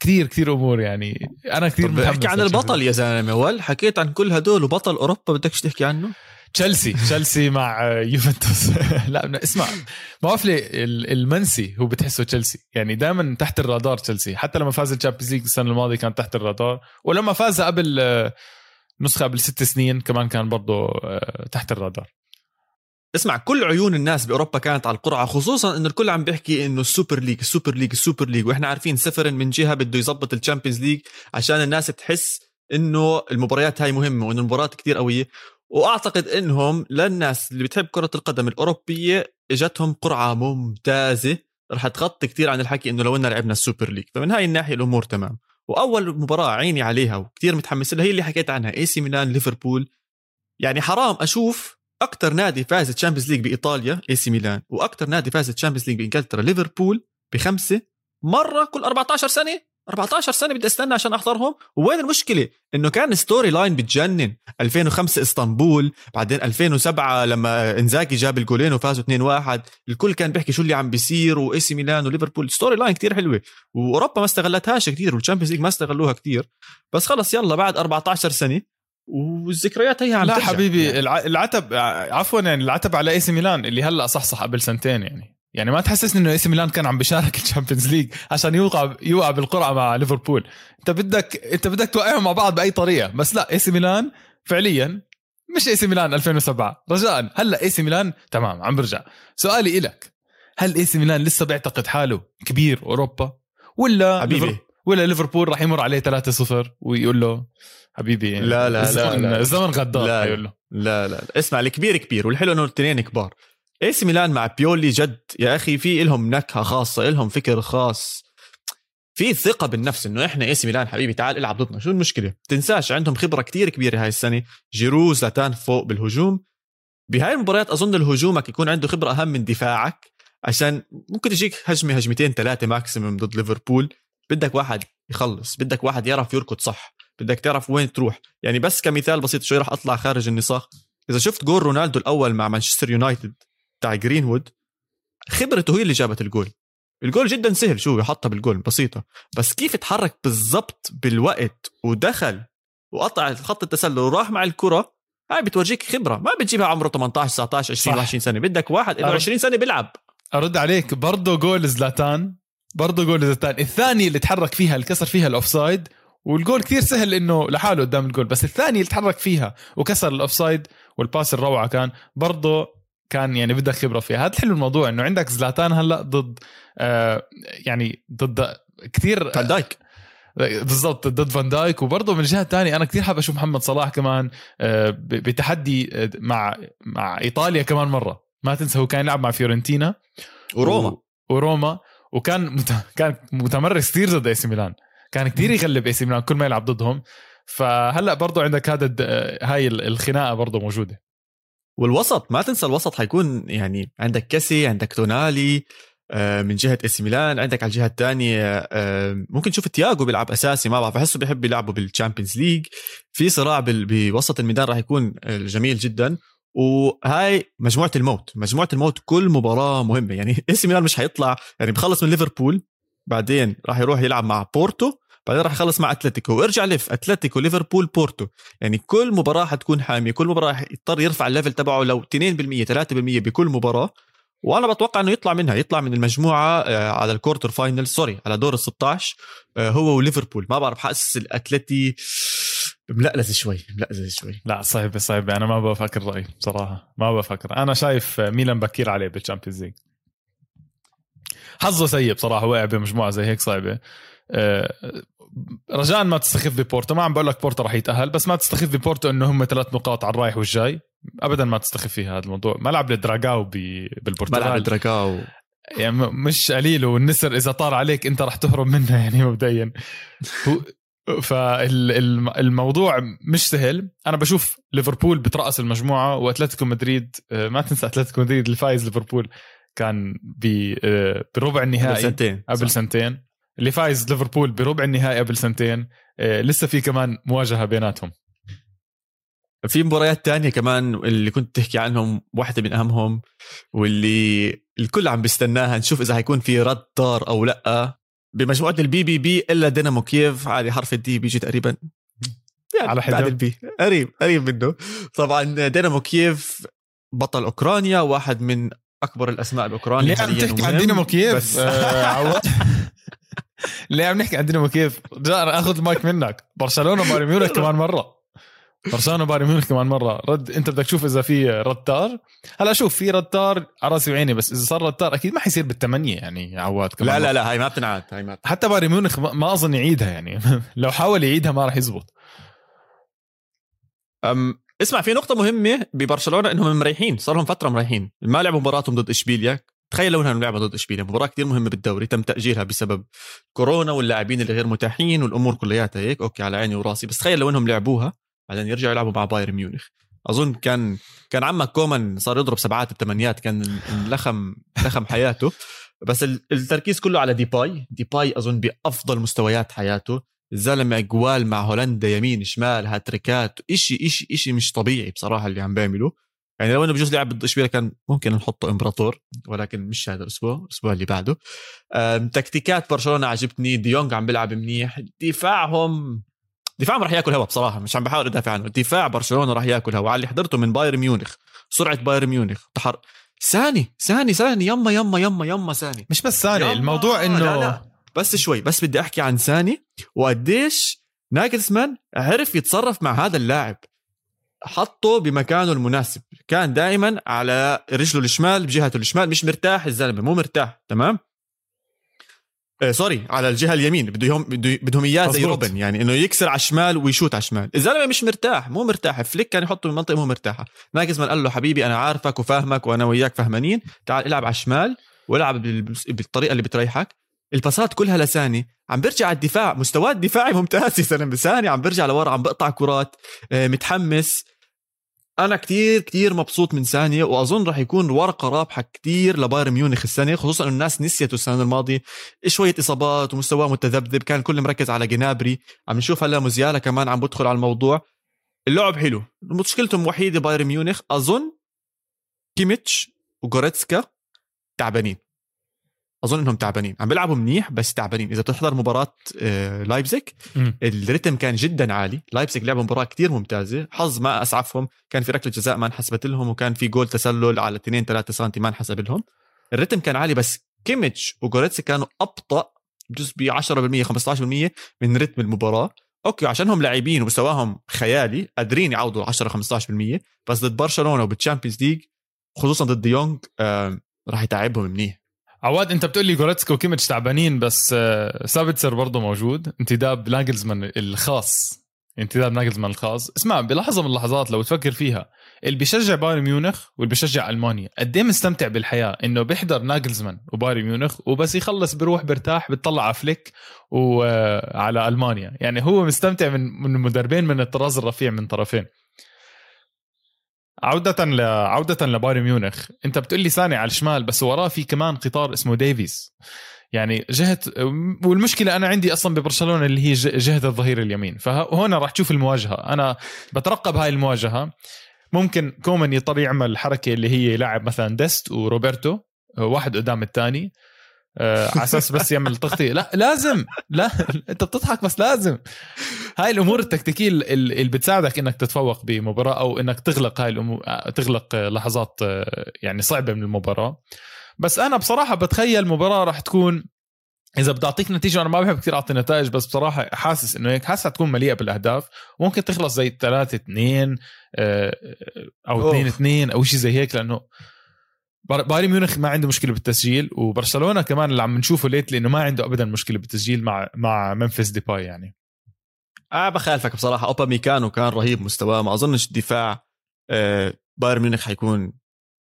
كثير كثير أمور يعني. أنا كثير بحكي عن البطل يا زلمة ول حكيت عن كل هدول وبطل أوروبا بدكش تحكي عنه؟ تشيلسي. تشيلسي مع يوفنتوس. (laughs) لا اسمع ما بعرف المنسي هو بتحسه تشيلسي. يعني دائما تحت الرادار تشيلسي. حتى لما فاز ال Champions League السنة الماضية كان تحت الرادار. ولما فاز قبل نسخة قبل ست سنين كمان كان برضه آه، تحت الرادار. اسمع كل عيون الناس بأوروبا كانت على القرعة خصوصا انه الكل عم بيحكي إنه ال Super League ال Super League ال Super League. وإحنا عارفين تشيفرين من جهة بده يظبط ال Champions League عشان الناس تحس إنه المباريات هاي مهمة وإنه المباريات كتير قوية. وأعتقد إنهم للناس اللي بتحب كرة القدم الأوروبية إجتهم قرعة ممتازة. رح تغطي كثير عن الحكي إنه لو إننا لعبنا ال Super League. فمن هاي الناحية الأمور تمام. وأول مباراة عيني عليها وكثير متحمس لها هي اللي حكيت عنها اي سي ميلان ليفربول يعني حرام أشوف أكثر نادي فاز Champions League بإيطاليا اي سي ميلان وأكثر نادي فاز Champions League بإنجلترا ليفربول بخمسة مرة كل 14 سنة. 14 سنة بدي استنى عشان أحضرهم. وين المشكلة؟ إنه كان story line بتجنن. 2005 إسطنبول بعدين 2007 لما انزاكي جاب الجولين وفازوا 2-1 الكل كان بيحكي شو اللي عم بيصير وإي سي ميلان وليفربول. story line كتير حلوة. وأوروبا ما استغلتهاش كتير وال Champions League ما استغلوها كتير. بس خلص يلا بعد 14 سنة. والذكريات هي عم لا حبيبي يعني. العتب عفوا يعني العتب على إي سي ميلان اللي هلأ صحصح قبل سنتين يعني. يعني ما تحسسني إنه إي سي ميلان كان عم بيشارك (laughs) ال Champions League عشان يوقع يوقع بالقرعة مع ليفربول أنت بدك أنت بدك توقعهم مع بعض بأي طريقة بس لا إي سي ميلان فعليا مش إي سي ميلان 2007 رجاء هلأ إي سي ميلان تمام عم برجع سؤالي إلك هل إي سي ميلان لسه بيعتقد حاله كبير أوروبا ولا حبيبي. ولا ليفربول راح يمر عليه 3-0 ويقول له حبيبي لا، لا، لا، الزمن لا. الزمن غدار لا. لا لا لا. اسمع الكبير كبير والحلو إنه الاثنين كبار اي سي ميلان مع بيولي جد؟ يا أخي في لهم نكهة خاصة لهم فكر خاص. في ثقة بالنفس إنه إحنا اي سي ميلان حبيبي تعال إلعب ضدنا. شو المشكلة؟ تنساش عندهم خبرة كتير كبيرة هاي السنة. جيرو زلاتان فوق بالهجوم. بهاي المباريات أظن الهجومك يكون عنده خبرة أهم من دفاعك عشان ممكن تجيك هجمة هجمتين ثلاثة maximum ضد ليفربول. بدك واحد يخلص بدك واحد يعرف يركض صح بدك تعرف وين تروح. يعني بس كمثال بسيط شوي راح أطلع خارج النطاق إذا شفت جول رونالدو الأول مع مانشستر يونايتد تاع جرينوود خبرته هي اللي جابت ال goal. ال goal جدا سهل شو يحطها بالجول بسيطة. بس كيف تحرك بالضبط بالوقت ودخل وقطع خط التسلل وراح مع الكرة؟ هاي بتورجيك خبرة. ما بتجيبها عمره 18 19 20 صح. 20 سنة. بدك واحد له أرد. 20 سنة بيلعب. أرد عليك برضه جول زلاتان. برضه جول زلاتان. الثاني اللي تحرك فيها اللي كسر فيها ال offside. وال goal كثير سهل إنه لحاله قدام الجول بس الثاني اللي تحرك فيها وكسر ال offside وال pass الروعة كان برضه كان يعني بدك خبرة فيها. هذا حلو الموضوع إنه عندك زلاتان هلأ ضد آه يعني ضد كثير فان دايك. بالضبط ضد فان دايك. وبرضه من الجهه الثانية أنا كثير حابب أشوف محمد صلاح كمان آه، بتحدي آه، مع مع إيطاليا كمان مرة. ما تنسى هو كان يلعب مع فيورنتينا. وروما. و- وروما. وكان مت... كان متمرس كثير ضد إي سي ميلان. كان كثير يغلب إي سي ميلان كل ما يلعب ضدهم. فهلأ برضه عندك هذا الد... هاي ال- الخناقة برضه موجودة. والوسط ما تنسى الوسط حيكون يعني عندك كيسي عندك تونالي آه، من جهة AC ميلان عندك على الجهة الثانية آه، ممكن تشوف تياجو بيلعب أساسي ما بعرف بحسه بيحب يلعبوا بال Champions League في صراع بوسط الميدان راح يكون آه، جميل جدا. وهاي مجموعة الموت مجموعة الموت كل مباراة مهمة. يعني AC ميلان مش حيطلع يعني بخلص من ليفربول بعدين راح يروح يلعب مع بورتو. بعدين راح يخلص مع أتلتيكو. وارجع لف أتلتيكو ليفربول بورتو. يعني كل مباراة حتكون حامية كل مباراة راح يضطر يرفع ال level تبعه لو 2% 3% بكل مباراة. وأنا بتوقع إنه يطلع منها يطلع من المجموعة آه، على ال quarter final sorry على دور ال 16 آه، هو وليفربول. ما بعرف حاسس الأتلتي ملخلخ شوي ملخلخ شوي. لا صعب صعب. أنا ما بفكر رأيي بصراحة ما بفكر. أنا شايف ميلان بكير عليه بال Champions League حظه سيء بصراحة وقع بمجموعة زي هيك صعبة. آه، رجاء ما تستخف ببورتو. ما عم بقول لك بورتو راح يتأهل بس ما تستخف ببورتو إنه هم ثلاث نقاط على الرايح والجاي. ابدا ما تستخف فيها هذا الموضوع. ملعب الدراجاو ب- ملعب بالبرتغال الدراكاو يعني مش قليل والنسر إذا طار عليك أنت رح تهرب منها (laughs) يعني مبدئيا. فالموضوع مش سهل. أنا بشوف ليفربول بترأس المجموعة وأتلتيكو مدريد آه، ما تنسى أتلتيكو مدريد اللي فايز ليفربول كان آه، بربع قبل النهائي سنتين قبل. سنتين. اللي فايز ليفربول بربع النهائي قبل سنتين آه، لسه في كمان مواجهة بيناتهم. في مباريات تانية كمان اللي كنت تحكي عنهم واحدة من أهمهم واللي الكل عم بيستناها نشوف إذا حيكون في رد تار أو لأ. بمجموعة ال B B B إلا دينامو كييف عادي حرف ال D بيجي تقريبا. يعني على بعد حدة. ال B قريب قريب منه. طبعا دينامو كييف بطل أوكرانيا واحد من أكبر الأسماء بأوكرانيا ليه عم تحكي عن دينامو كييف؟ بس. آه، (laughs) ليه عم نحكي عن دينامو كييف جاء آخذ المايك منك. برشلونة بايرن ميونخ (laughs) كمان مرة. برشلونة بايرن ميونخ كمان مرة. رد أنت بدك تشوف إذا في رد تار هلا شوف في رد تار على رأسي وعيني بس إذا صار رد تار أكيد ما حيصير بالثمانيه يعني عواد كمان. لا. لا لا هاي ما بتنعاد هاي ما حتى بايرن ميونخ ما ما أظن يعيدها يعني. (laughs) لو حاول يعيدها ما راح يزبط. أم اسمع في نقطة مهمة ببرشلونة إنهم مريحين صار لهم فترة مريحين. ما لعبوا مباراتهم ضد إشبيليا. تخيل لو انهم لعبوا ضد اشبيليا مباراة كتير مهمة بالدوري تم تأجيلها بسبب كورونا واللاعبين اللي غير متاحين والأمور كلياتها هيك okay على عيني وراسي بس تخيل لو إنهم لعبوها بعدين يرجعوا يلعبوا مع بايرن ميونخ. أظن كان كان عمك كومان صار يضرب سبعات بثمانيات كان لخم لخم حياته. بس ال- التركيز كله على ديباي. ديباي أظن بأفضل مستويات حياته. الزلمه جوال مع هولندا يمين شمال هاتريكات إشي إشي إشي مش طبيعي بصراحة اللي عم بيعمله يعني لو إنه بجوز لعب ضد إشبيليا كان ممكن نحطه إمبراطور ولكن مش هذا الأسبوع الأسبوع اللي بعده. تكتيكات برشلونة عجبتني دي يونج عم بيلعب منيح دفاعهم دفاعهم راح ياكل هوا بصراحة مش عم بحاول أدافع عنه. دفاع برشلونة راح ياكل هوا على اللي حضرته من بايرن ميونخ سرعة بايرن ميونخ تحر ثاني ثاني ثاني يما يما يما يما ثاني. مش بس ثاني يلا، الموضوع إنه لا، لا. بس شوي بس بدي أحكي عن ثاني وقديش ناجلسمان عرف يتصرف مع هذا اللاعب. حطه بمكانه المناسب. كان دائما على رجله الشمال بجهته الشمال مش مرتاح الزلمة مو مرتاح تمام؟ آه sorry على الجهة اليمين بدهم بدهم إياه زي روبن يعني إنه يكسر على الشمال ويشوت على الشمال. الزلمة مش مرتاح مو مرتاح. فليك كان يحطه بمنطقة مو مرتاحة. ناجلزمان قال له حبيبي أنا عارفك وفاهمك وأنا وياك فهمانين. تعال العب على الشمال والعب بالطريقة اللي بتريحك. ال pass ات كلها لساني. عم برجع الدفاع. مستواه الدفاعي ممتاز يا سلام. لساني عم برجع لورا عم بقطع كرات آه، متحمس. أنا كتير كتير مبسوط من ساني وأظن راح يكون ورقة رابحة كتير لبايرن ميونخ السنة خصوصا إنه الناس نسيته السنة الماضية. شوية إصابات ومستواه متذبذب كان كل مركز على جنابري. عم نشوف هلا موزيالا كمان عم بدخل على الموضوع. اللعب حلو. مشكلتهم الوحيده بايرن ميونخ. أظن كيميتش وجوريتسكا تعبانين. أظن إنهم تعبانين. عم بيلعبوا منيح بس تعبانين. إذا بتحضر مباراة آه، لايبزيك ال rhythm كان جدا عالي. لايبزيك لعبوا مباراة كتير ممتازة. حظ ما أسعفهم. كان في ركلة جزاء ما انحسبت لهم وكان في جول تسلل على 2 3 سم ما انحسب لهم. ال rhythm كان عالي بس كيميتش وجوريتسكا كانوا أبطأ بجوز ب 10% 15% من rhythm المباراة. okay عشانهم لاعبين ومستواهم خيالي قادرين يعوضوا 10 15% بس ضد برشلونة وبال Champions League خصوصا دي يونغ آه راح يتعبهم منيح. عواد انت بتقول لي جوريتسكا وكيميتش تعبانين بس آه، سابتسر برضه موجود. انتداب ناجلزمان الخاص. انتداب ناجلزمان الخاص. اسمع بلحظة من اللحظات لو تفكر فيها اللي بيشجع بايرن ميونخ واللي بيشجع ألمانيا قد إيه مستمتع بالحياة إنه بيحضر ناجلزمان وبايرن ميونخ وبس يخلص بروح برتاح بيطلع على فليك وعلى آه، ألمانيا. يعني هو مستمتع من من مدربين من الطراز الرفيع من طرفين. عودة ل... عودة لبايرن ميونخ. انت بتقول لي ساني على الشمال بس وراه في كمان قطار اسمه ديفيز. يعني جهة والمشكلة أنا عندي أصلا ببرشلونة اللي هي جهة الظهير اليمين. فهون راح تشوف المواجهة. أنا بترقب هاي المواجهة. ممكن كومان يضطر يعمل الحركة اللي هي يلعب مثلا ديست وروبرتو واحد قدام الثاني. على أساس بس يعمل تغطية. لا لازم. لا أنت بتضحك بس لازم. هاي الأمور التكتيكية اللي بتساعدك إنك تتفوق بمباراة أو إنك تغلق هاي الأمور تغلق لحظات آه، يعني صعبة من المباراة. بس أنا بصراحة بتخيل مباراة راح تكون إذا بدي أعطيك نتيجة أنا ما بحب كثير أعطي نتائج بس بصراحة حاسس إنه هيك حاسس تكون مليئة بالأهداف. ممكن تخلص زي 3 2 آه، أو 2 2 أو شيء زي هيك لأنه بايرن ميونخ ما عنده مشكلة بالتسجيل وبرشلونة كمان اللي عم نشوفه lately إنه ما عنده ابدا مشكلة بالتسجيل مع مع ممفيس ديباي يعني. آه بخالفك بصراحة. أوبا ميكانو كان رهيب مستواه. ما أظنش الدفاع آه بايرن ميونخ حيكون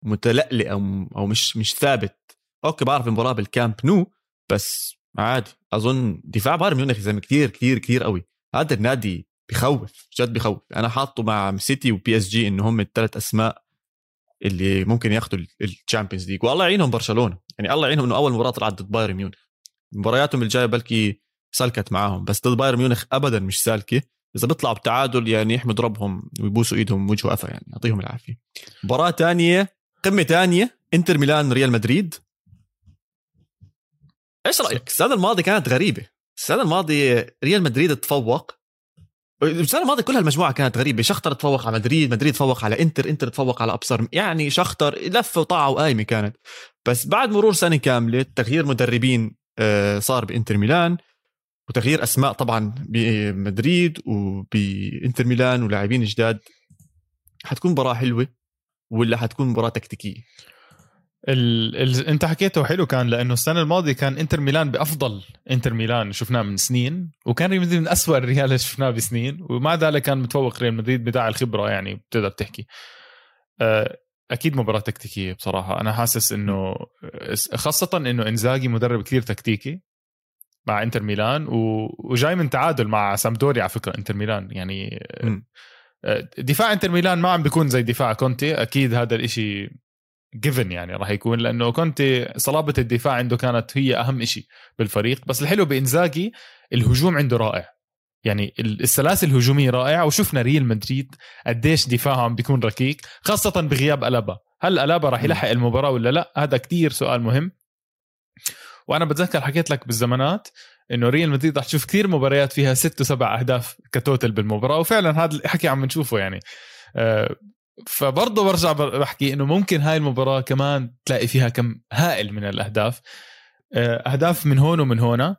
متلألئ أو أو مش مش ثابت. okay بعرف المباراة بالكامب نو بس عادي. أظن دفاع بايرن ميونخ زي كثير كثير كثير قوي. هذا النادي بخوف جد بخوف. أنا حاطه مع سيتي و PSG انه هم الثلاث أسماء اللي ممكن ياخذوا ال Champions League والله يعينهم برشلونة. يعني الله يعينهم إنه أول مباراة طلعت ضد بايرن ميونخ. مبارياتهم الجاية بلكي سلكت معاهم. بس ضد بايرن ميونخ ابدا مش سالكة. إذا بيطلعوا بتعادل يعني يحمد ربهم ويبوسوا إيدهم وجه وقفا يعني. يعطيهم العافية. مباراة ثانية قمة ثانية إنتر ميلان ريال مدريد. إيش رأيك؟ السنة الماضية كانت غريبة. السنة الماضية ريال مدريد تفوق. السنة الماضية كلها المجموعة كانت غريبة. شختر تفوق على مدريد مدريد تفوق على إنتر إنتر تفوق على ابصر يعني شختر لفه وطاعة وقايمة كانت. بس بعد مرور سنة كاملة تغيير مدربين آه، صار بإنتر ميلان وتغيير أسماء طبعا بمدريد وبإنتر ميلان ولاعبين جداد. حتكون مباراة حلوة ولا حتكون مباراة تكتيكية؟ ال... ال... انت حكيته حلو كان لأنه السنة الماضية كان إنتر ميلان بأفضل إنتر ميلان شفناه من سنين وكان ريال مدريد من اسوء الريال اللي شفناه بسنين ومع ذلك كان متفوق ريال مدريد بداعي الخبرة يعني بتقدر تحكي آه، أكيد مباراة تكتيكية بصراحة أنا حاسس إنه خاصة إنه إنزاجي مدرب كثير تكتيكي مع إنتر ميلان و... وجاي من تعادل مع سامبدوريا على فكرة إنتر ميلان يعني م. آه، دفاع إنتر ميلان ما عم بيكون زي دفاع كونتي أكيد هذا الإشي given يعني راح يكون لأنه كونتي صلابة الدفاع عنده كانت هي أهم شيء بالفريق. بس الحلو بإنزاجي الهجوم عنده رائع. يعني السلاسل الهجومية رائعة وشفنا ريال مدريد قديش دفاعهم بيكون ركيك خاصة بغياب ألابا. هل ألابا راح يلحق المباراة ولا لا؟ هذا كتير سؤال مهم. وأنا بتذكر حكيت لك بالزمانات إنه ريال مدريد راح تشوف كثير مباريات فيها ست وسبع أهداف ك total بالمباراة وفعلا هذا الحكي عم نشوفه يعني. أه فبرضه برجع بحكي إنه ممكن هاي المباراة كمان تلاقي فيها كم هائل من الأهداف. آه، أهداف من هون ومن هنا.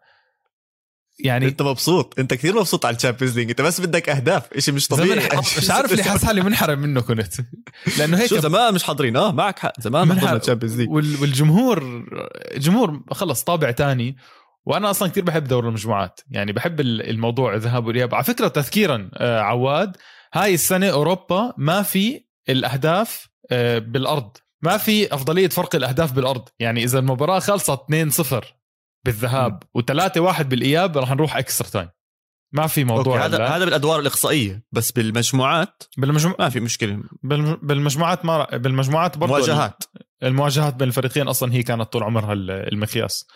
يعني أنت مبسوط. أنت كثير مبسوط على ال Champions League. أنت بس بدك أهداف شيء مش طبيعي. مش عارف ليه حاسس حالي منحرم منه كنت. (laughs) لأنه هيك شو زمان مش حاضرين. آه معك حق. زمان ما. حضرنا ال Champions League وال- والجمهور الجمهور خلص طابع تاني. وأنا أصلا كثير بحب دور المجموعات. يعني بحب ال- الموضوع الذهاب والاياب على فكرة تذكيرا آه، عواد هاي السنة أوروبا ما في الأهداف آه، بالأرض. ما في أفضلية فرق الأهداف بالأرض. يعني إذا المباراة خلصت 2-0 بالذهاب و3-1 بالإياب رح نروح extra time ما في okay موضوع هذا. هذا بالأدوار الإقصائية. بس بالمجموعات؟ بالمجمو... ما في مشكلة. بالم- بالمجموعات ما بالمجموعات برضه مواجهات المواجهات. بين الفريقين أصلا هي كانت طول عمرها ال- المقياس.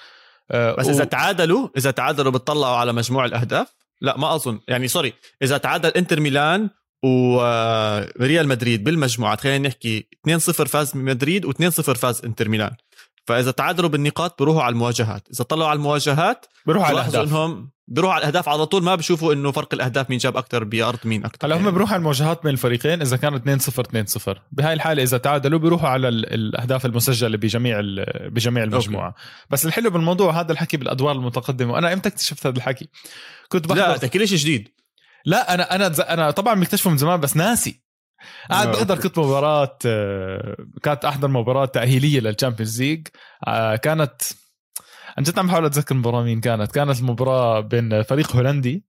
آه، بس و- اذا تعادلوا إذا تعادلوا بتطلعوا على مجموع الأهداف؟ لا ما أظن. يعني sorry إذا تعادل إنتر ميلان وريال مدريد بالمجموعات خلينا نحكي 2-0 فاز مدريد و2-0 فاز انتر ميلان. فإذا تعادلوا بالنقاط بيروحوا على المواجهات إذا طلعوا على المواجهات بيروحوا على الأهداف. إنهم بيروحوا على الأهداف على طول ما بشوفوا إنه فرق الأهداف مين جاب أكثر بارض مين أكثر هلأ هم بيروحوا على المواجهات بين الفريقين إذا كانوا 2 0 2 0 بهاي الحالة إذا تعادلوا بيروحوا على ال- الأهداف المسجلة بجميع بجميع المجموعة. okay. بس الحلو بالموضوع هذا الحكي بالأدوار المتقدمة وأنا إمتى اكتشفت هذا الحكي؟ كنت لا بحضر تحكي ليش جديد. لا أنا أنا أنا طبعا مكتشفه من زمان بس ناسي. قاعد آه، بحضر كنت مباراة آه، كانت أحضر مباراة تأهيلية لل Champions League آه، كانت عن جد عم بحاول أتذكر المباراة مين كانت. كانت المباراة بين فريق هولندي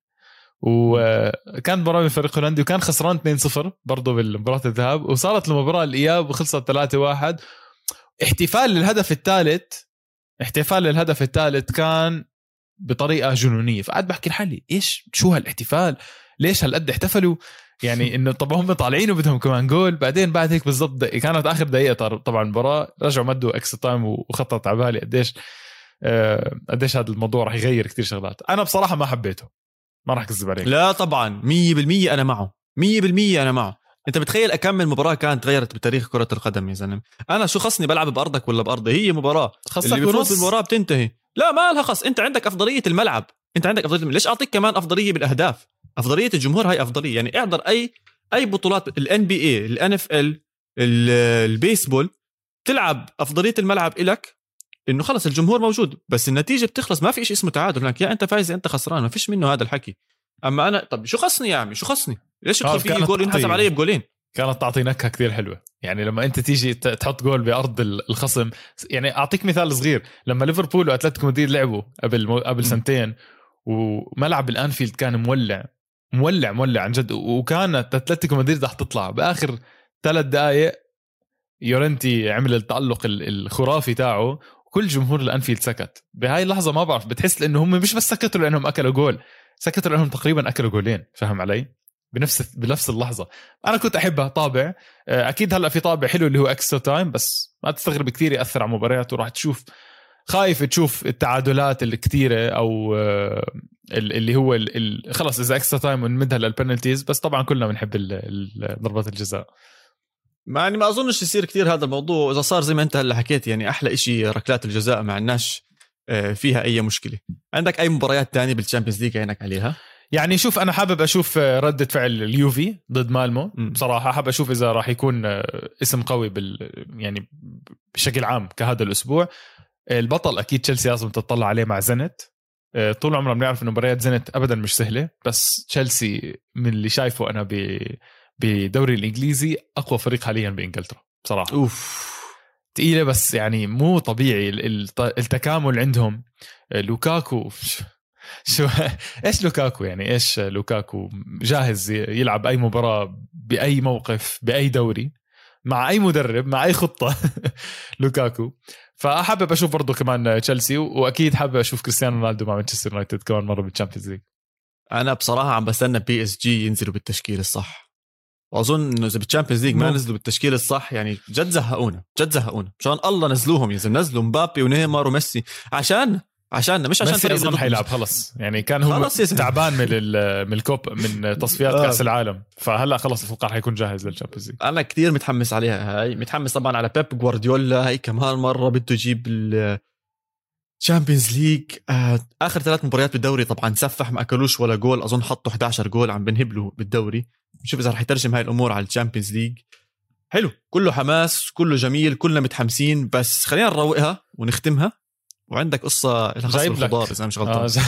وكان مباراة بين فريق هولندي وكان خسران 2-0 برضه بالمباراة الذهاب. وصارت المباراة الإياب وخلصت 3-1 احتفال للهدف الثالث احتفال للهدف الثالث كان بطريقة جنونية. فقعد بحكي لحالي إيش؟ شو هالإحتفال؟ ليش هالقد احتفلوا؟ يعني (laughs) إنه طب هم طالعين وبدهم كمان جول بعدين بعد هيك بالضبط كانت آخر دقيقة طبعا المباراة رجعوا مدوا extra time وخطر على بالي قديش آه، قديش هذا الموضوع راح يغير كتير شغلات. أنا بصراحة ما حبيته. ما راح أكذب عليك. لا طبعا 100% أنا معه. 100% أنا معه. أنت بتخيل اكمن مباراة كانت تغيرت بتاريخ كرة القدم يا زلمة؟ أنا شو خصني بلعب بأرضك ولا بأرضي؟ هي مباراة. خاصة اللي بيفوز ونص. بالمباراة بتنتهي. لا ما لها خص. أنت عندك أفضلية الملعب. أنت عندك أفضلية ليش أعطيك كمان أفضلية بالأهداف؟ أفضلية الجمهور هاي أفضلية. يعني احضر أي أي بطولات ال NBA ال NFL البيسبول تلعب أفضلية الملعب إلك إنه خلص الجمهور موجود. بس النتيجة بتخلص ما في شيء اسمه تعادل هناك. يا أنت فايز يا أنت خسران. ما فيش منه هذا الحكي. أما أنا طب شو خصني يا عمي؟ شو خصني؟ ليش يدخل فيي كانت جول ينحسب. علي بجولين؟ كانت تعطي نكهة كثير حلوة. يعني لما أنت تيجي تحط جول بأرض ال- الخصم يعني أعطيك مثال صغير. لما ليفربول وأتلتيكو مدريد لعبوا قبل قبل. سنتين وملعب الأنفيلد كان مولع. مولع مولع عن جد. وكانت أتلتيكو مدريد رح تطلع. بآخر ثلاث دقائق يورنتي عمل التألق ال- الخرافي تاعه. وكل جمهور الأنفيلد سكت. بهاي اللحظة ما بعرف بتحس انه هم مش بس سكتوا لأنهم أكلوا جول. سكتوا لأنهم تقريبا أكلوا جولين. فاهم علي؟ بنفس بنفس اللحظة. أنا كنت أحبها طابع. آه، أكيد هلأ في طابع حلو اللي هو extra time بس ما تستغرب كثير يأثر على مباريات وراح تشوف خايف تشوف التعادلات الكثيرة أو آه، اللي هو ال- ال- خلص إذا extra time ونمدها لل penalties بس طبعا كلنا بنحب ضربات الجزاء. ما يعني ما أظنش يصير كثير هذا الموضوع. إذا صار زي ما أنت هلأ حكيت يعني أحلى إشي ركلات الجزاء ما عندناش آه، فيها أي مشكلة. عندك أي مباريات تانية بال Champions League عينك عليها؟ يعني شوف أنا حابب أشوف آه، ردة فعل اليوفي ضد مالمو. بصراحة حابب أشوف إذا راح يكون آه، اسم قوي بال يعني بشكل عام كهذا الأسبوع. البطل أكيد تشيلسي لازم تطلع عليه مع زينيت طول عمرنا بنعرف إنه مباريات زينيت ابدا مش سهلة بس تشيلسي من اللي شايفه أنا ب بدوري الإنجليزي أقوى فريق حاليا بإنجلترا بصراحة. أوف. تقيلة بس يعني مو طبيعي ال- الت- التكامل عندهم. لوكاكو شو إيش لوكاكو يعني؟ إيش لوكاكو؟ جاهز يلعب أي مباراة بأي موقف بأي دوري. مع أي مدرب مع أي خطة. (laughs) لوكاكو. فحابب أشوف برضه كمان تشيلسي وأكيد حابب أشوف كريستيانو رونالدو مع مانشستر يونايتد كمان مرة بال Champions League. أنا بصراحة عم بستنى بي اس جي ينزلوا بالتشكيل الصح. وأظن إنه إذا بال Champions League ما. نزلوا بالتشكيل الصح يعني جد زهقونا جد زهقونا. مشان الله نزلوهم يا زلمة نزلوا مبابي ونيمار وميسي. عشان عشاننا مش عشان فريق ضد- حيلعب خلص. يعني كان هو خلص. تعبان من من الكوب من تصفيات آه. كأس العالم. فهلا خلص أتوقع حيكون جاهز لل Champions League. أنا كثير متحمس عليها هاي. متحمس طبعا على بيب جوارديولا. هاي كمان مرة بده يجيب ال Champions League آخر ثلاث مباريات بالدوري طبعا سفح ما أكلوش ولا جول. أظن حطوا 11 جول عم بنهبلوا بالدوري. شوف إذا رح يترجم هاي الأمور على ال Champions League. حلو. كله حماس كله جميل كلنا متحمسين. بس خلينا نروقها ونختمها. وعندك قصة لها خاصه جايب لك- بالخضار إذا مش آه غلطان جا-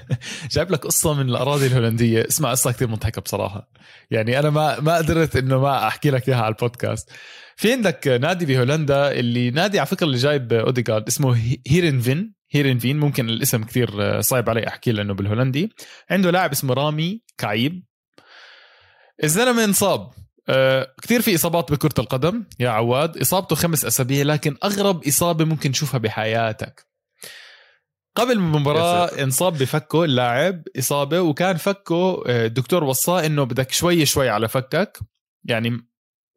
(laughs) جايب لك قصة من الأراضي الهولندية. اسمها قصة كثير مضحكة بصراحة. يعني أنا ما ما قدرت إنه ما أحكي لك إياها على البودكاست. في عندك نادي بهولندا اللي نادي على فكرة اللي جايب اوديجارد اسمه هي- هيرنفين. هيرنفين. ممكن الاسم كثير صعب علي أحكي لأنه بالهولندي. عنده لاعب اسمه رامي كعيب. الزلمه انصاب آه، كثير في إصابات بكرة القدم. يا عواد. إصابته خمس أسابيع لكن أغرب إصابة ممكن تشوفها بحياتك. قبل المباراة انصاب بفكه اللاعب إصابة وكان فكه آه، الدكتور وصاه إنه بدك شوي شوي على فكك. يعني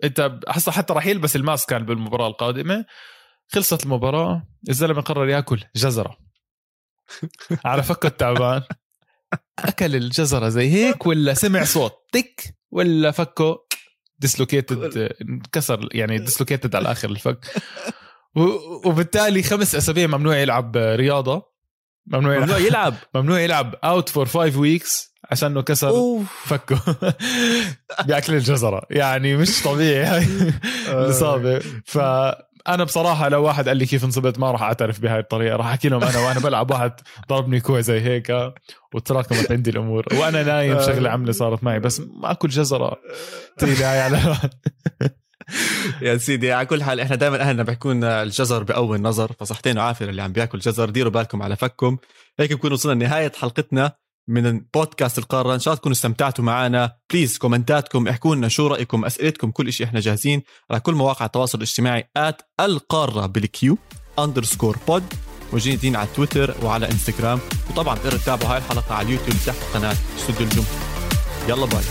أنت حصل حتى راح يلبس الماسك كان بالمباراة القادمة. خلصت المباراة الزلمة قرر يأكل جزرة. (laughs) على فكه التعبان. أكل الجزرة زي هيك ولا سمع صوت؟ تك ولا فكه dislocated (laughs) انكسر يعني dislocated على آخر الفك. وبالتالي خمس أسابيع ممنوع يلعب رياضة. ممنوع يلعب. ممنوع يلعب. (laughs) ممنوع يلعب. out for five weeks عشان انه كسر. فكه. (laughs) باكل الجزرة. يعني مش طبيعي. هاي (laughs) الاصابه فانا بصراحة لو واحد قال لي كيف انصبت ما راح أعترف بهاي الطريقة. راح أحكي لهم أنا وأنا بلعب. واحد ضربني كوع زي هيك وتراكمت عندي الأمور. وأنا نايم شغلة عاملة صارت معي. بس ما أكل جزرة. تقيلة هاي على. يا سيدي على كل حال إحنا دائما أهلنا بيحكوا لنا الجزر بقوي النظر فصحتين وعافية اللي عم بياكل جزر. ديروا بالكم على فككم. هيك بكون وصلنا لنهاية حلقتنا من بودكاست القاره إن شاء الله تكونوا استمتعتوا معنا. please comment اتكم احكوا لنا شو رأيكم أسئلتكم كل شيء إحنا جاهزين على كل مواقع التواصل الاجتماعي at القارة بال Q underscore pod موجودين على تويتر وعلى إنستغرام. وطبعا تقدروا تتابعوا هاي الحلقة على اليوتيوب تحت قناة استوديو الجمهور يلا باي.